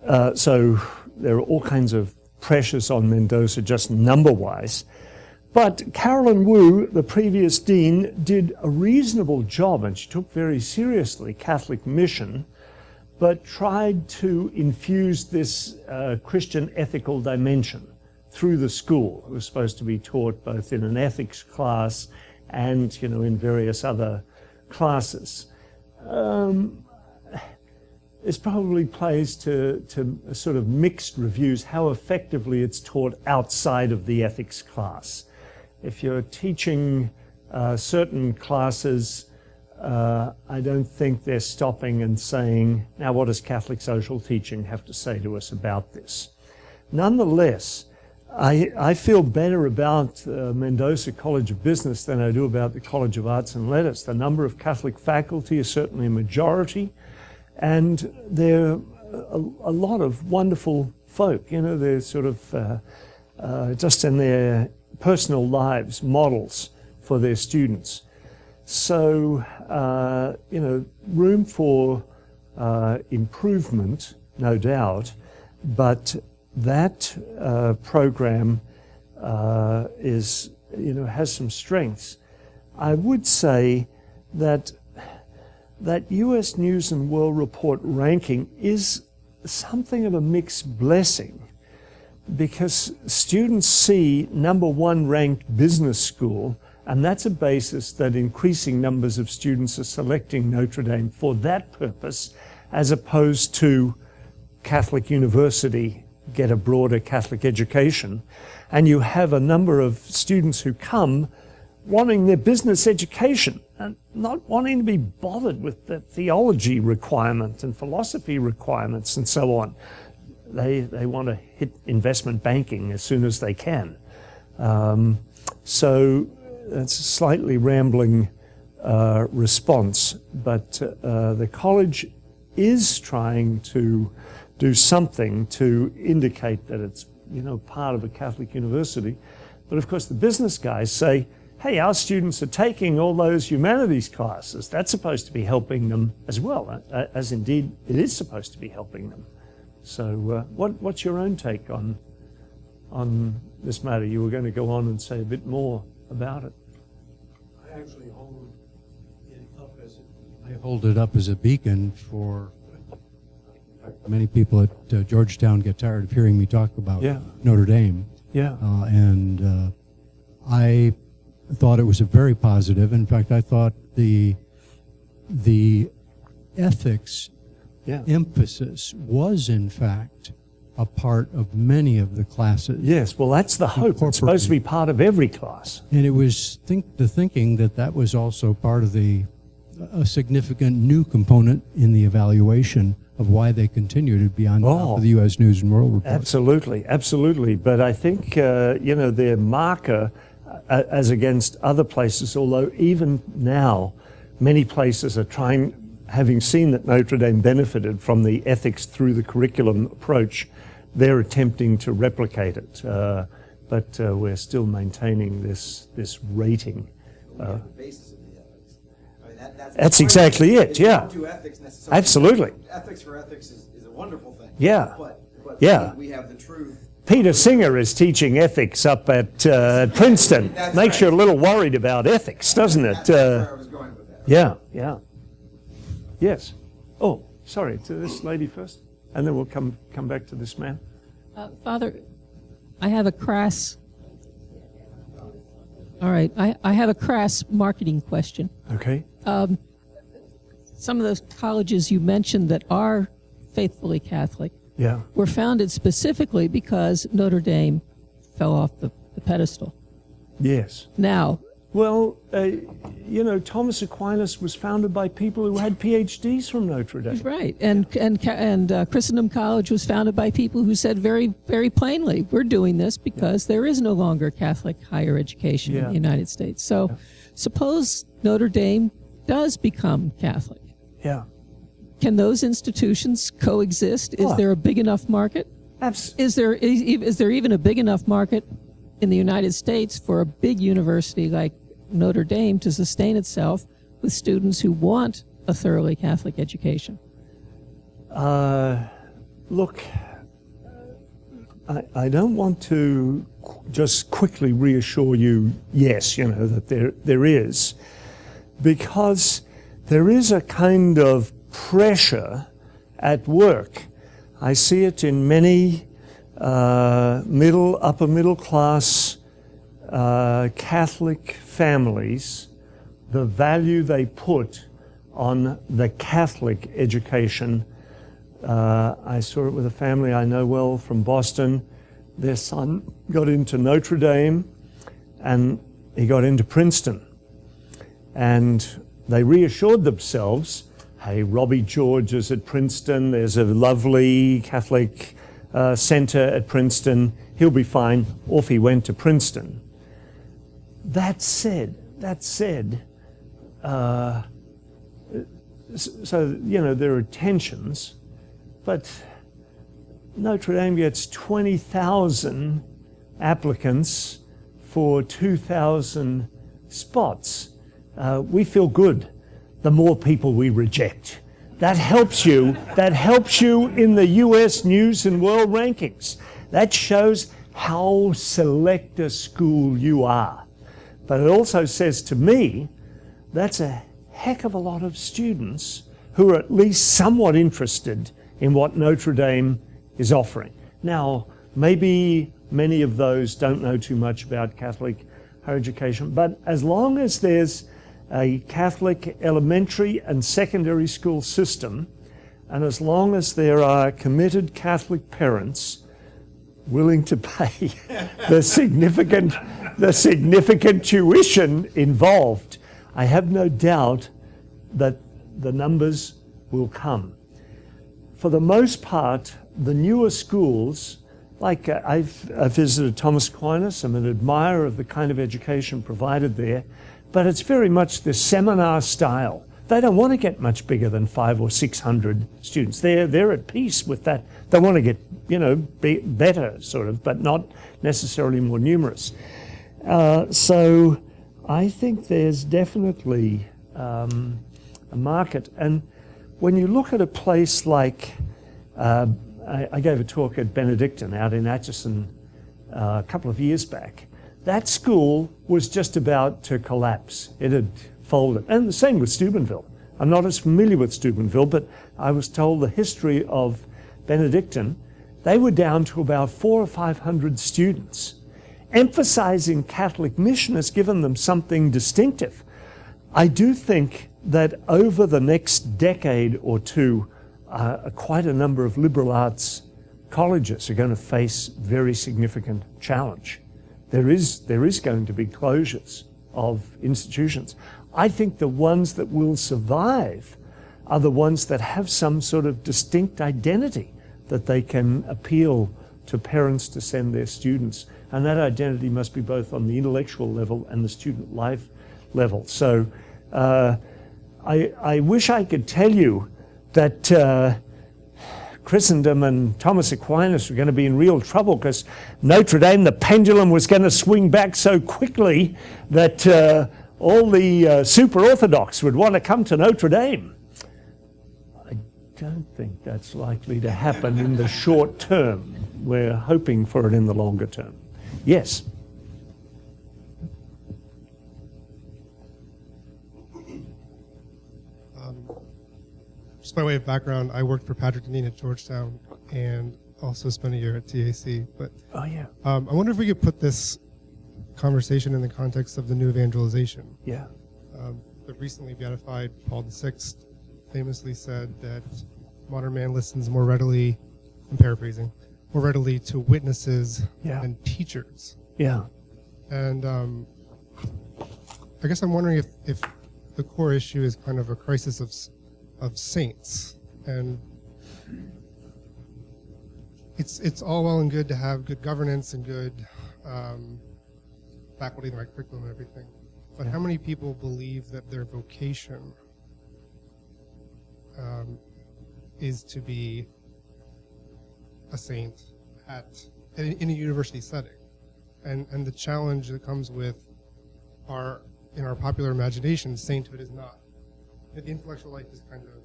Speaker 2: Uh, so there are all kinds of pressures on Mendoza just number wise. But Carolyn Woo, the previous dean, did a reasonable job and she took very seriously Catholic mission, but tried to infuse this uh, Christian ethical dimension through the school. It was supposed to be taught both in an ethics class and, you know, in various other classes. Um, this probably plays to, to sort of mixed reviews how effectively it's taught outside of the ethics class. If you're teaching uh, certain classes, uh, I don't think they're stopping and saying, now what does Catholic social teaching have to say to us about this? Nonetheless, I, I feel better about uh, Mendoza College of Business than I do about the College of Arts and Letters. The number of Catholic faculty is certainly a majority, and there are a, a lot of wonderful folk. You know, they're sort of uh, uh, just in their personal lives models for their students. So, uh, you know, room for uh, improvement, no doubt, but that uh, program uh, is, you know, has some strengths. I would say that that U.S. News and World Report ranking is something of a mixed blessing because students see number one ranked business school, and that's a basis that increasing numbers of students are selecting Notre Dame for that purpose, as opposed to Catholic University, get a broader Catholic education. And you have a number of students who come wanting their business education and not wanting to be bothered with the theology requirement and philosophy requirements and so on. They, they want to hit investment banking as soon as they can. Um, so it's a slightly rambling uh, response, but uh, the college is trying to do something to indicate that it's you know part of a Catholic university. But of course, the business guys say, "Hey, our students are taking all those humanities classes. That's supposed to be helping them as well, uh, as indeed it is supposed to be helping them." So, uh, what, what's your own take on on this matter? You were going to go on and say a bit more about it.
Speaker 6: I actually hold it up as a, I hold it up as a beacon for many people at uh, Georgetown get tired of hearing me talk about
Speaker 2: Yeah.
Speaker 6: Notre Dame.
Speaker 2: Yeah.
Speaker 6: Uh, and uh, I thought it was a very positive. In fact, I thought the the ethics
Speaker 2: Yeah.
Speaker 6: emphasis was, in fact, a part of many of the classes.
Speaker 2: Yes, well, that's the hope. It's supposed to be part of every class.
Speaker 6: And it was think the thinking that that was also part of the a significant new component in the evaluation of why they continue to be on top
Speaker 2: Oh.
Speaker 6: of the U.S. News and World Report.
Speaker 2: Absolutely, absolutely. But I think, uh, you know, their marker as against other places, although even now many places are trying, having seen that Notre Dame benefited from the ethics through the curriculum approach, they're attempting to replicate it. Uh, but uh, we're still maintaining this, this rating.
Speaker 7: We have the basis of the ethics. I mean, that, that's.
Speaker 2: That's exactly it,
Speaker 7: you
Speaker 2: yeah.
Speaker 7: do ethics necessarily.
Speaker 2: Absolutely.
Speaker 7: Ethics for ethics is, is a wonderful thing.
Speaker 2: Yeah.
Speaker 7: But, but
Speaker 2: Yeah.
Speaker 7: we have the truth.
Speaker 2: Peter Singer is teaching ethics up at uh, Princeton.
Speaker 7: That's
Speaker 2: Makes
Speaker 7: right.
Speaker 2: you a little worried about ethics, doesn't it? Uh,
Speaker 7: was going with that.
Speaker 2: yeah, yeah. Yes. Oh, sorry, to this lady first, and then we'll come, come back to this man.
Speaker 8: Uh, Father, I have a crass. All right, I, I have a crass marketing question.
Speaker 2: Okay.
Speaker 8: Um, Some of those colleges you mentioned that are faithfully Catholic
Speaker 2: Yeah.
Speaker 8: were founded specifically because Notre Dame fell off the, the pedestal.
Speaker 2: Yes.
Speaker 8: Now,
Speaker 2: Well, uh, you know, Thomas Aquinas was founded by people who had PhDs from Notre Dame.
Speaker 8: right, and and and uh, Christendom College was founded by people who said very very plainly, we're doing this because there is no longer Catholic higher education in the United States. So, suppose Notre Dame does become Catholic.
Speaker 2: Yeah.
Speaker 8: Can those institutions coexist? Is
Speaker 2: Oh.
Speaker 8: there a big enough market?
Speaker 2: Abs-
Speaker 8: Is there is, is there even a big enough market in the United States for a big university like Notre Dame to sustain itself with students who want a thoroughly Catholic education?
Speaker 2: Uh, look, I, I don't want to qu- just quickly reassure you, yes, you know, that there, there is, because there is a kind of pressure at work. I see it in many uh, middle, upper middle class uh, Catholic families, the value they put on the Catholic education. Uh, I saw it with a family I know well from Boston. Their son got into Notre Dame and he got into Princeton. And they reassured themselves hey, Robbie George is at Princeton, there's a lovely Catholic uh, center at Princeton, he'll be fine. Off he went to Princeton. That said, that said, uh, so, you know, there are tensions, but Notre Dame gets 20,000 applicants for 2,000 spots. Uh, we feel good the more people we reject. That helps you. That helps you in the US News and World Rankings. That shows how select a school you are. But it also says to me that's a heck of a lot of students who are at least somewhat interested in what Notre Dame is offering. Now, maybe many of those don't know too much about Catholic higher education, but as long as there's a Catholic elementary and secondary school system, and as long as there are committed Catholic parents willing to pay *laughs* the significant, the significant tuition involved, I have no doubt that the numbers will come. For the most part, the newer schools, like uh, I've, I've visited Thomas Aquinas, I'm an admirer of the kind of education provided there, but it's very much the seminar style. They don't want to get much bigger than five or six hundred students. They're, they're at peace with that. They want to get, you know, be better, sort of, but not necessarily more numerous. Uh, so I think there's definitely um, a market. And when you look at a place like, uh, I, I, gave a talk at Benedictine out in Atchison uh, a couple of years back. That school was just about to collapse. It had folded. And the same with Steubenville. I'm not as familiar with Steubenville, but I was told the history of Benedictine. They were down to about four or five hundred students. Emphasizing Catholic mission has given them something distinctive. I do think that over the next decade or two, uh, quite a number of liberal arts colleges are going to face very significant challenge. There is, there is going to be closures of institutions. I think the ones that will survive are the ones that have some sort of distinct identity that they can appeal to parents to send their students. And that identity must be both on the intellectual level and the student life level. So uh, I, I, wish I could tell you that uh, Christendom and Thomas Aquinas were going to be in real trouble because Notre Dame, the pendulum was going to swing back so quickly that uh, all the uh, super Orthodox would want to come to Notre Dame. I don't think that's likely to happen in the short term. We're hoping for it in the longer term. Yes.
Speaker 9: Um, just by way of background, I worked for Patrick Deneen at Georgetown and also spent a year at TAC. But
Speaker 2: oh yeah,
Speaker 9: um, I wonder if we could put this conversation in the context of the new evangelization.
Speaker 2: Yeah.
Speaker 9: Um, the recently beatified Paul VI famously said that modern man listens more readily, I'm paraphrasing, more readily to witnesses
Speaker 2: yeah.
Speaker 9: than teachers.
Speaker 2: Yeah.
Speaker 9: And um, I guess I'm wondering if, if the core issue is kind of a crisis of, of saints. And it's, it's all well and good to have good governance and good um, faculty, the right curriculum, and everything. But how many people believe that their vocation um, is to be a saint at in a university setting, and and the challenge that comes with our in our popular imagination, sainthood is not. The intellectual life is kind of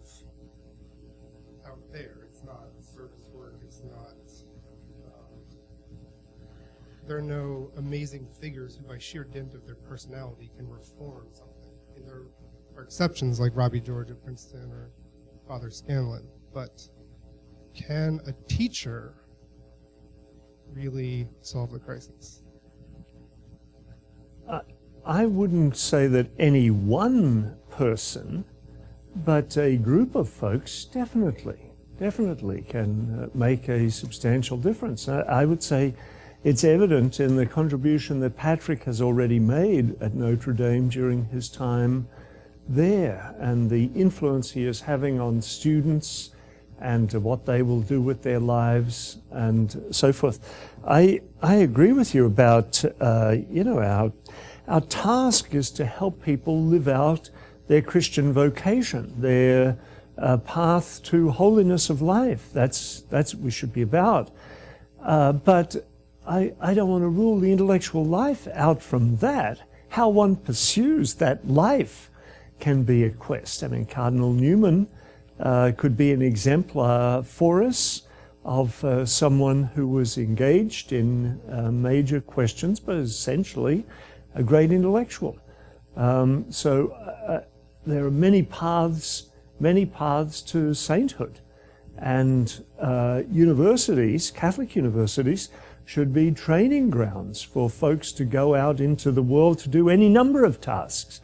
Speaker 9: out there. It's not service work. It's not there are no amazing figures who, by sheer dint of their personality, can reform something. Mean, there are exceptions like Robbie George at Princeton or Father Scanlan, but can a teacher really solve the crisis?
Speaker 2: Uh, I wouldn't say that any one person, but a group of folks definitely, definitely can uh, make a substantial difference. I, I would say it's evident in the contribution that Patrick has already made at Notre Dame during his time there and the influence he is having on students and what they will do with their lives and so forth. I, I agree with you about, uh, you know, our, our task is to help people live out their Christian vocation, their uh, path to holiness of life. That's, that's what we should be about. Uh, but I, I don't want to rule the intellectual life out from that. How one pursues that life can be a quest. I mean, Cardinal Newman uh, could be an exemplar for us of uh, someone who was engaged in uh, major questions, but essentially a great intellectual. Um, so uh, there are many paths, many paths to sainthood. And uh, universities, Catholic universities, should be training grounds for folks to go out into the world to do any number of tasks.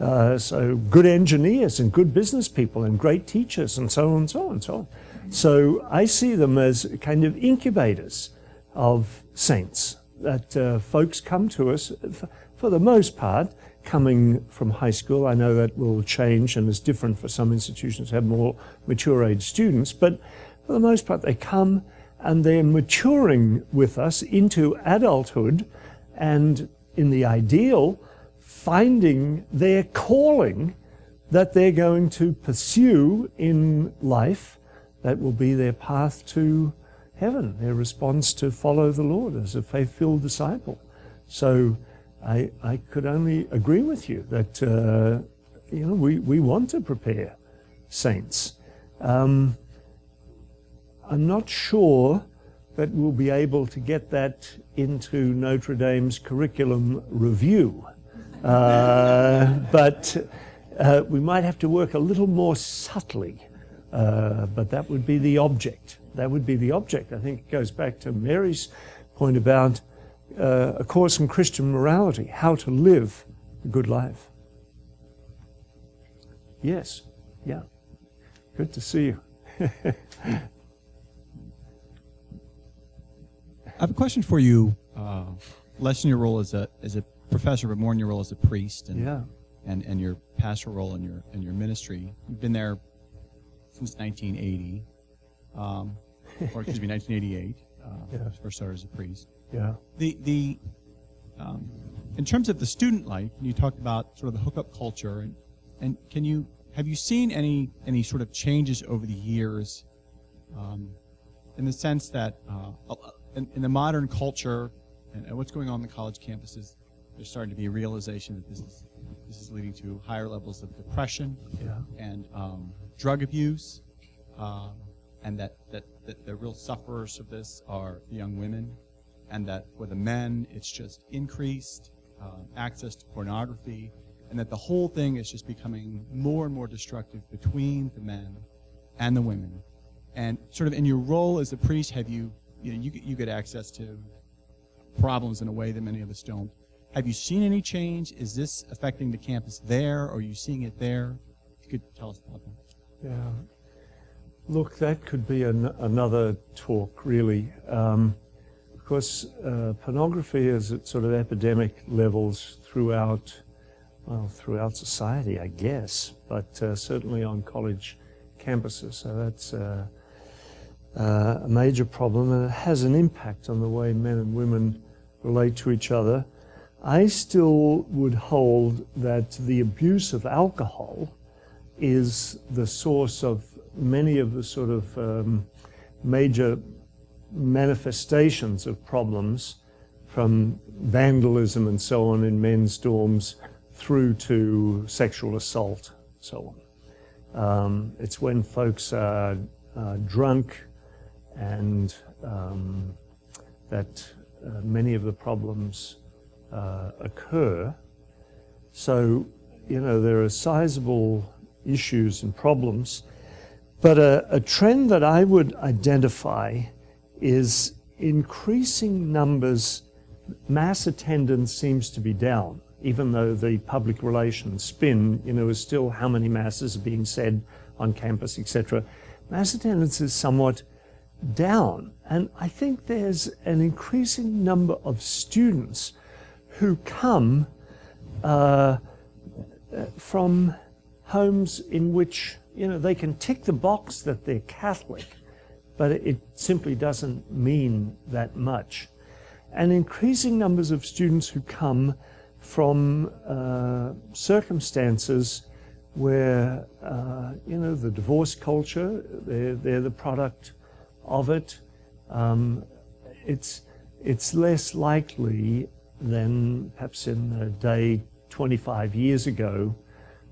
Speaker 2: Uh, so good engineers and good business people and great teachers and so on and so on and so on. So I see them as kind of incubators of saints that uh, folks come to us for, for the most part coming from high school. I know that will change and is different for some institutions have more mature age students, but for the most part, they come and they're maturing with us into adulthood and in the ideal, finding their calling that they're going to pursue in life that will be their path to heaven, their response to follow the Lord as a faith filled disciple. So I, I could only agree with you that uh, you know we, we want to prepare saints. Um, I'm not sure that we'll be able to get that into Notre Dame's curriculum review. Uh, *laughs* but uh, we might have to work a little more subtly. Uh, but that would be the object. That would be the object. I think it goes back to Mary's point about uh, a course in Christian morality, how to live a good life. Yes, yeah. Good to see you. *laughs*
Speaker 4: I have a question for you, uh, less in your role as a as a professor, but more in your role as a priest, and
Speaker 2: Yeah.
Speaker 4: and, and your pastoral role in your in your ministry. You've been there since 1980, um, or excuse me, *laughs* 1988. Uh,
Speaker 2: Yeah.
Speaker 4: First started as a priest.
Speaker 2: Yeah.
Speaker 4: The the um, in terms of the student life, you talked about sort of the hookup culture, and and can you have you seen any any sort of changes over the years, um, in the sense that uh, in, in the modern culture and, and what's going on in the college campuses, there's starting to be a realization that this is this is leading to higher levels of depression
Speaker 2: Yeah.
Speaker 4: and um, drug abuse, um, and that, that, that the real sufferers of this are the young women, and that for the men it's just increased um, access to pornography, and that the whole thing is just becoming more and more destructive between the men and the women. And sort of in your role as a priest, have you you know you get, you get access to problems in a way that many of us don't. Have you seen any change? Is this affecting the campus there? Or are you seeing it there? If you could tell us about that.
Speaker 2: Yeah. Look, that could be an, another talk, really. Um, of course, uh, pornography is at sort of epidemic levels throughout, well, throughout society, I guess, but uh, certainly on college campuses. So that's uh, uh, a major problem, and it has an impact on the way men and women relate to each other. I still would hold that the abuse of alcohol is the source of many of the sort of um, major manifestations of problems from vandalism and so on in men's dorms through to sexual assault, so on. Um, it's when folks are drunk and um, that uh, many of the problems uh, occur. So, you know, there are sizable issues and problems. But a, a trend that I would identify is increasing numbers. Mass attendance seems to be down, even though the public relations spin, you know, is still how many masses are being said on campus, etc. Mass attendance is somewhat down. And I think there's an increasing number of students who come uh, from homes in which you know they can tick the box that they're Catholic, but it simply doesn't mean that much. And increasing numbers of students who come from uh, circumstances where uh, you know the divorce culture they're, they're the product of it. Um, it's it's less likely than perhaps in a day 25 years ago,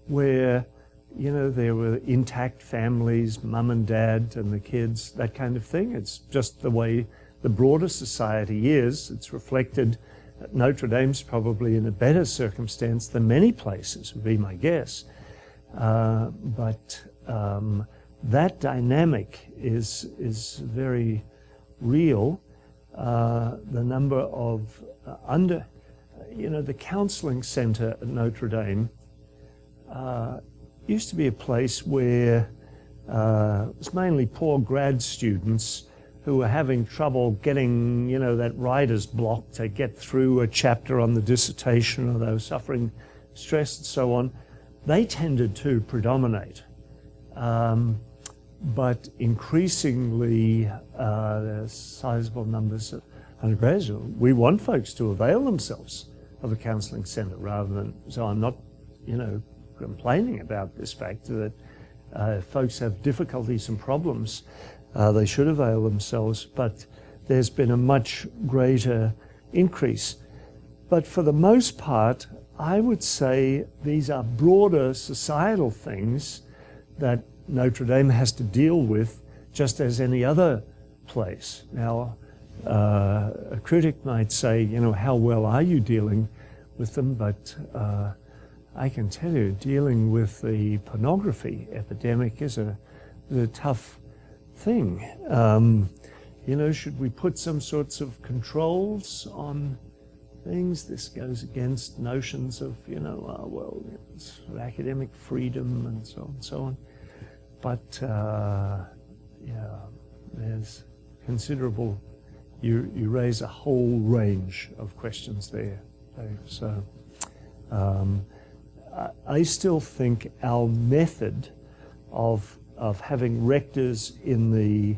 Speaker 2: where you know there were intact families, mum and dad and the kids, that kind of thing. It's just the way the broader society is. It's reflected. Notre Dame's probably in a better circumstance than many places, would be my guess. Uh, but um, that dynamic is is very real. Uh, the number of uh, under, you know, the counseling center at Notre Dame uh, used to be a place where uh, it was mainly poor grad students who were having trouble getting, you know, that writer's block to get through a chapter on the dissertation, or they were suffering stress and so on, they tended to predominate. Um, but increasingly, uh, there's sizable numbers of undergraduates. We want folks to avail themselves of a counselling centre rather than, so I'm not, you know, complaining about this fact that uh, folks have difficulties and problems, uh, they should avail themselves, but there's been a much greater increase. But for the most part, I would say these are broader societal things that Notre Dame has to deal with just as any other place. Now, uh, a critic might say, you know, how well are you dealing with them? But uh, I can tell you, dealing with the pornography epidemic is a, is a tough thing. Um, you know, should we put some sorts of controls on things? This goes against notions of, you know, uh, well, academic freedom and so on and so on. But uh, yeah, there's considerable. You you raise a whole range of questions there, Dave. So um, I, still think our method of of having rectors in the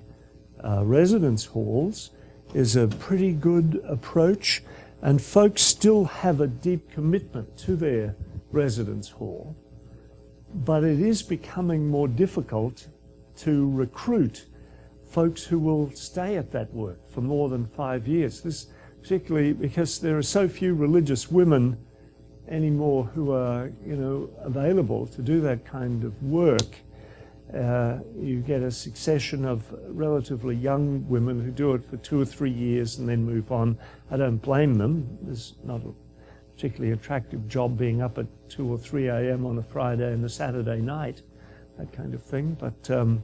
Speaker 2: uh, residence halls is a pretty good approach, and folks still have a deep commitment to their residence hall but it is becoming more difficult to recruit folks who will stay at that work for more than five years. This particularly because there are so few religious women anymore who are, you know, available to do that kind of work. Uh, you get a succession of relatively young women who do it for two or three years and then move on. I don't blame them. There's not a particularly attractive job being up at 2 or 3 a.m. on a Friday and a Saturday night, that kind of thing. But um,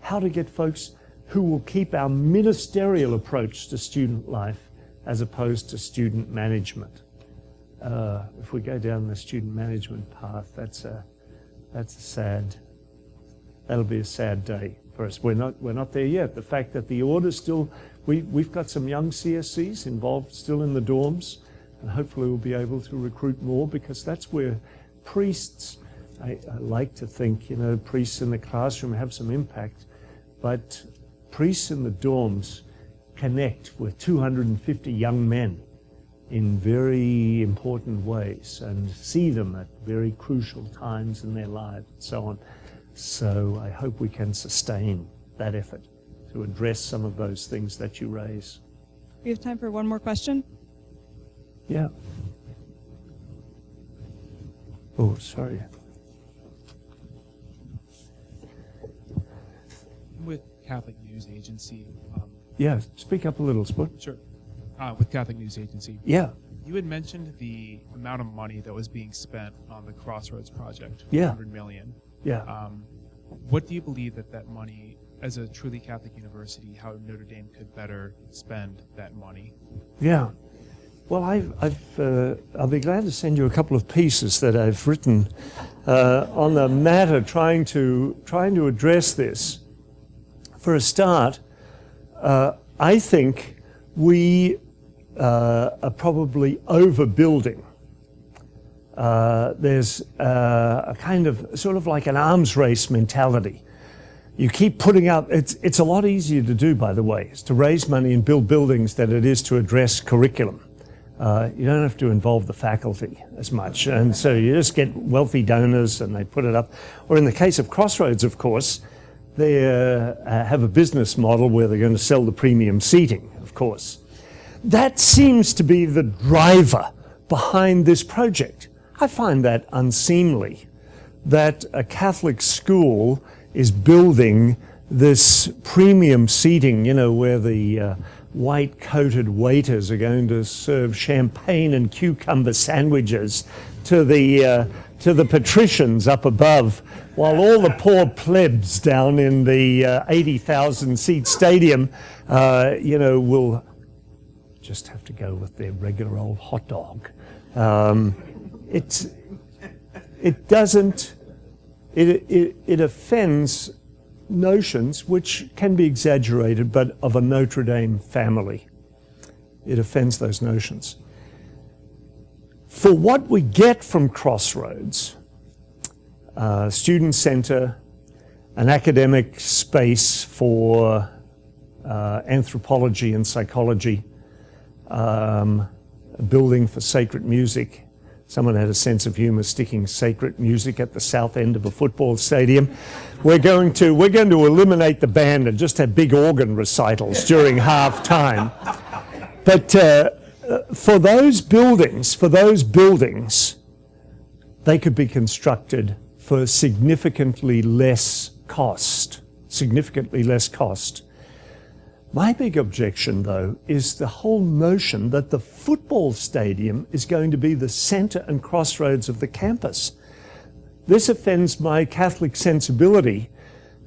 Speaker 2: how to get folks who will keep our ministerial approach to student life as opposed to student management. Uh, if we go down the student management path, that's a, that's a sad, that'll be a sad day for us. We're not, we're not there yet. The fact that the order still, we, we've got some young CSCs involved still in the dorms and hopefully we'll be able to recruit more because that's where priests, I, I, like to think, you know, priests in the classroom have some impact, but priests in the dorms connect with 250 young men in very important ways and see them at very crucial times in their lives and so on. So I hope we can sustain that effort to address some of those things that you raise.
Speaker 1: We have time for one more question.
Speaker 2: Yeah. Oh, sorry.
Speaker 10: With Catholic News Agency. Um,
Speaker 2: yeah, speak up a little, Sport.
Speaker 10: Sure. Uh, with Catholic News Agency.
Speaker 2: Yeah.
Speaker 10: You had mentioned the amount of money that was being spent on the Crossroads project.
Speaker 2: Yeah.
Speaker 10: 100 million.
Speaker 2: Yeah.
Speaker 10: Um, what do you believe that that money, as a truly Catholic university, how Notre Dame could better spend that money?
Speaker 2: Yeah. Well, I've, I've uh, I'll be glad to send you a couple of pieces that I've written uh, on the matter, trying to trying to address this. For a start, uh, I think we uh, are probably overbuilding. Uh, there's uh, a kind of sort of like an arms race mentality. You keep putting up, it's, it's a lot easier to do, by the way, is to raise money and build buildings than it is to address curriculum uh, you don't have to involve the faculty as much. And so you just get wealthy donors and they put it up. Or in the case of Crossroads, of course, they uh, have a business model where they're going to sell the premium seating, of course. That seems to be the driver behind this project. I find that unseemly that a Catholic school is building this premium seating, you know, where the uh, white coated waiters are going to serve champagne and cucumber sandwiches to the, uh, to the patricians up above, while all the poor plebs down in the uh, 80,000 seat stadium, uh, you know, will just have to go with their regular old hot dog. Um, it, it doesn't, it, it, it offends notions which can be exaggerated, but of a Notre Dame family. It offends those notions. For what we get from Crossroads, uh, student center, an academic space for uh, anthropology and psychology, um, a building for sacred music. Someone had a sense of humor sticking sacred music at the south end of a football stadium. We're going to, we're going to eliminate the band and just have big organ recitals during half time. But uh, for those buildings, for those buildings, they could be constructed for significantly less cost, significantly less cost. My big objection, though, is the whole notion that the football stadium is going to be the center and crossroads of the campus. This offends my Catholic sensibility.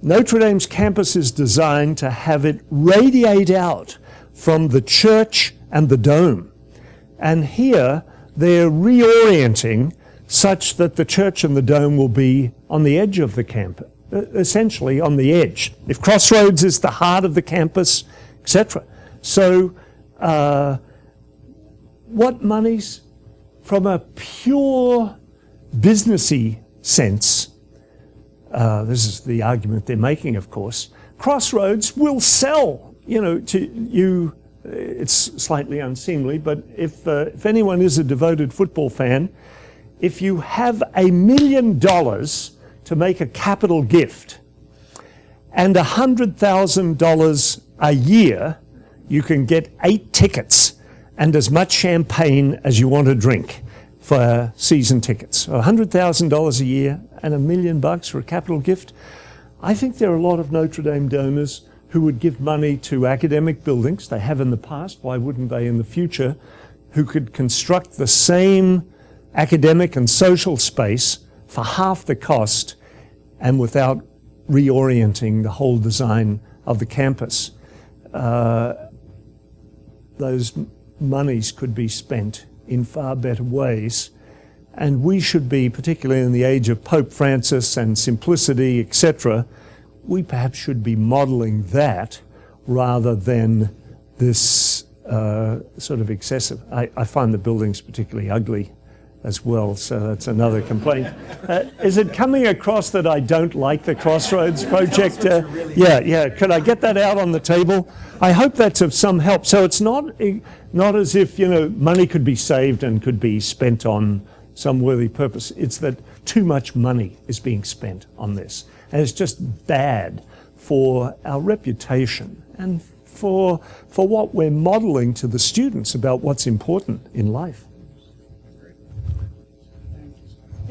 Speaker 2: Notre Dame's campus is designed to have it radiate out from the church and the dome. And here they're reorienting such that the church and the dome will be on the edge of the campus, essentially on the edge. If Crossroads is the heart of the campus, etc. So, uh, what monies from a pure businessy sense? Uh, this is the argument they're making, of course. Crossroads will sell, you know, to you. It's slightly unseemly, but if uh, if anyone is a devoted football fan, if you have a million dollars to make a capital gift and a hundred thousand dollars a year, you can get eight tickets and as much champagne as you want to drink for season tickets. $100,000 a year and a million bucks for a capital gift. I think there are a lot of Notre Dame donors who would give money to academic buildings. They have in the past. Why wouldn't they in the future? Who could construct the same academic and social space for half the cost and without reorienting the whole design of the campus. Uh, those monies could be spent in far better ways. And we should be, particularly in the age of Pope Francis and simplicity, etc., we perhaps should be modeling that rather than this uh, sort of excessive. I, I, find the buildings particularly ugly as well, so that's another complaint. Uh, is it coming across that I don't like the Crossroads project? Uh, yeah, yeah. Could I get that out on the table? I hope that's of some help. So it's not not as if you know money could be saved and could be spent on some worthy purpose. It's that too much money is being spent on this, and it's just bad for our reputation and for for what we're modeling to the students about what's important in life.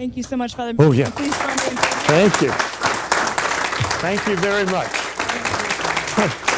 Speaker 1: Thank you so much, Father.
Speaker 2: Oh, yeah.
Speaker 1: Please join me in
Speaker 2: Thank you. Thank you very much. *laughs*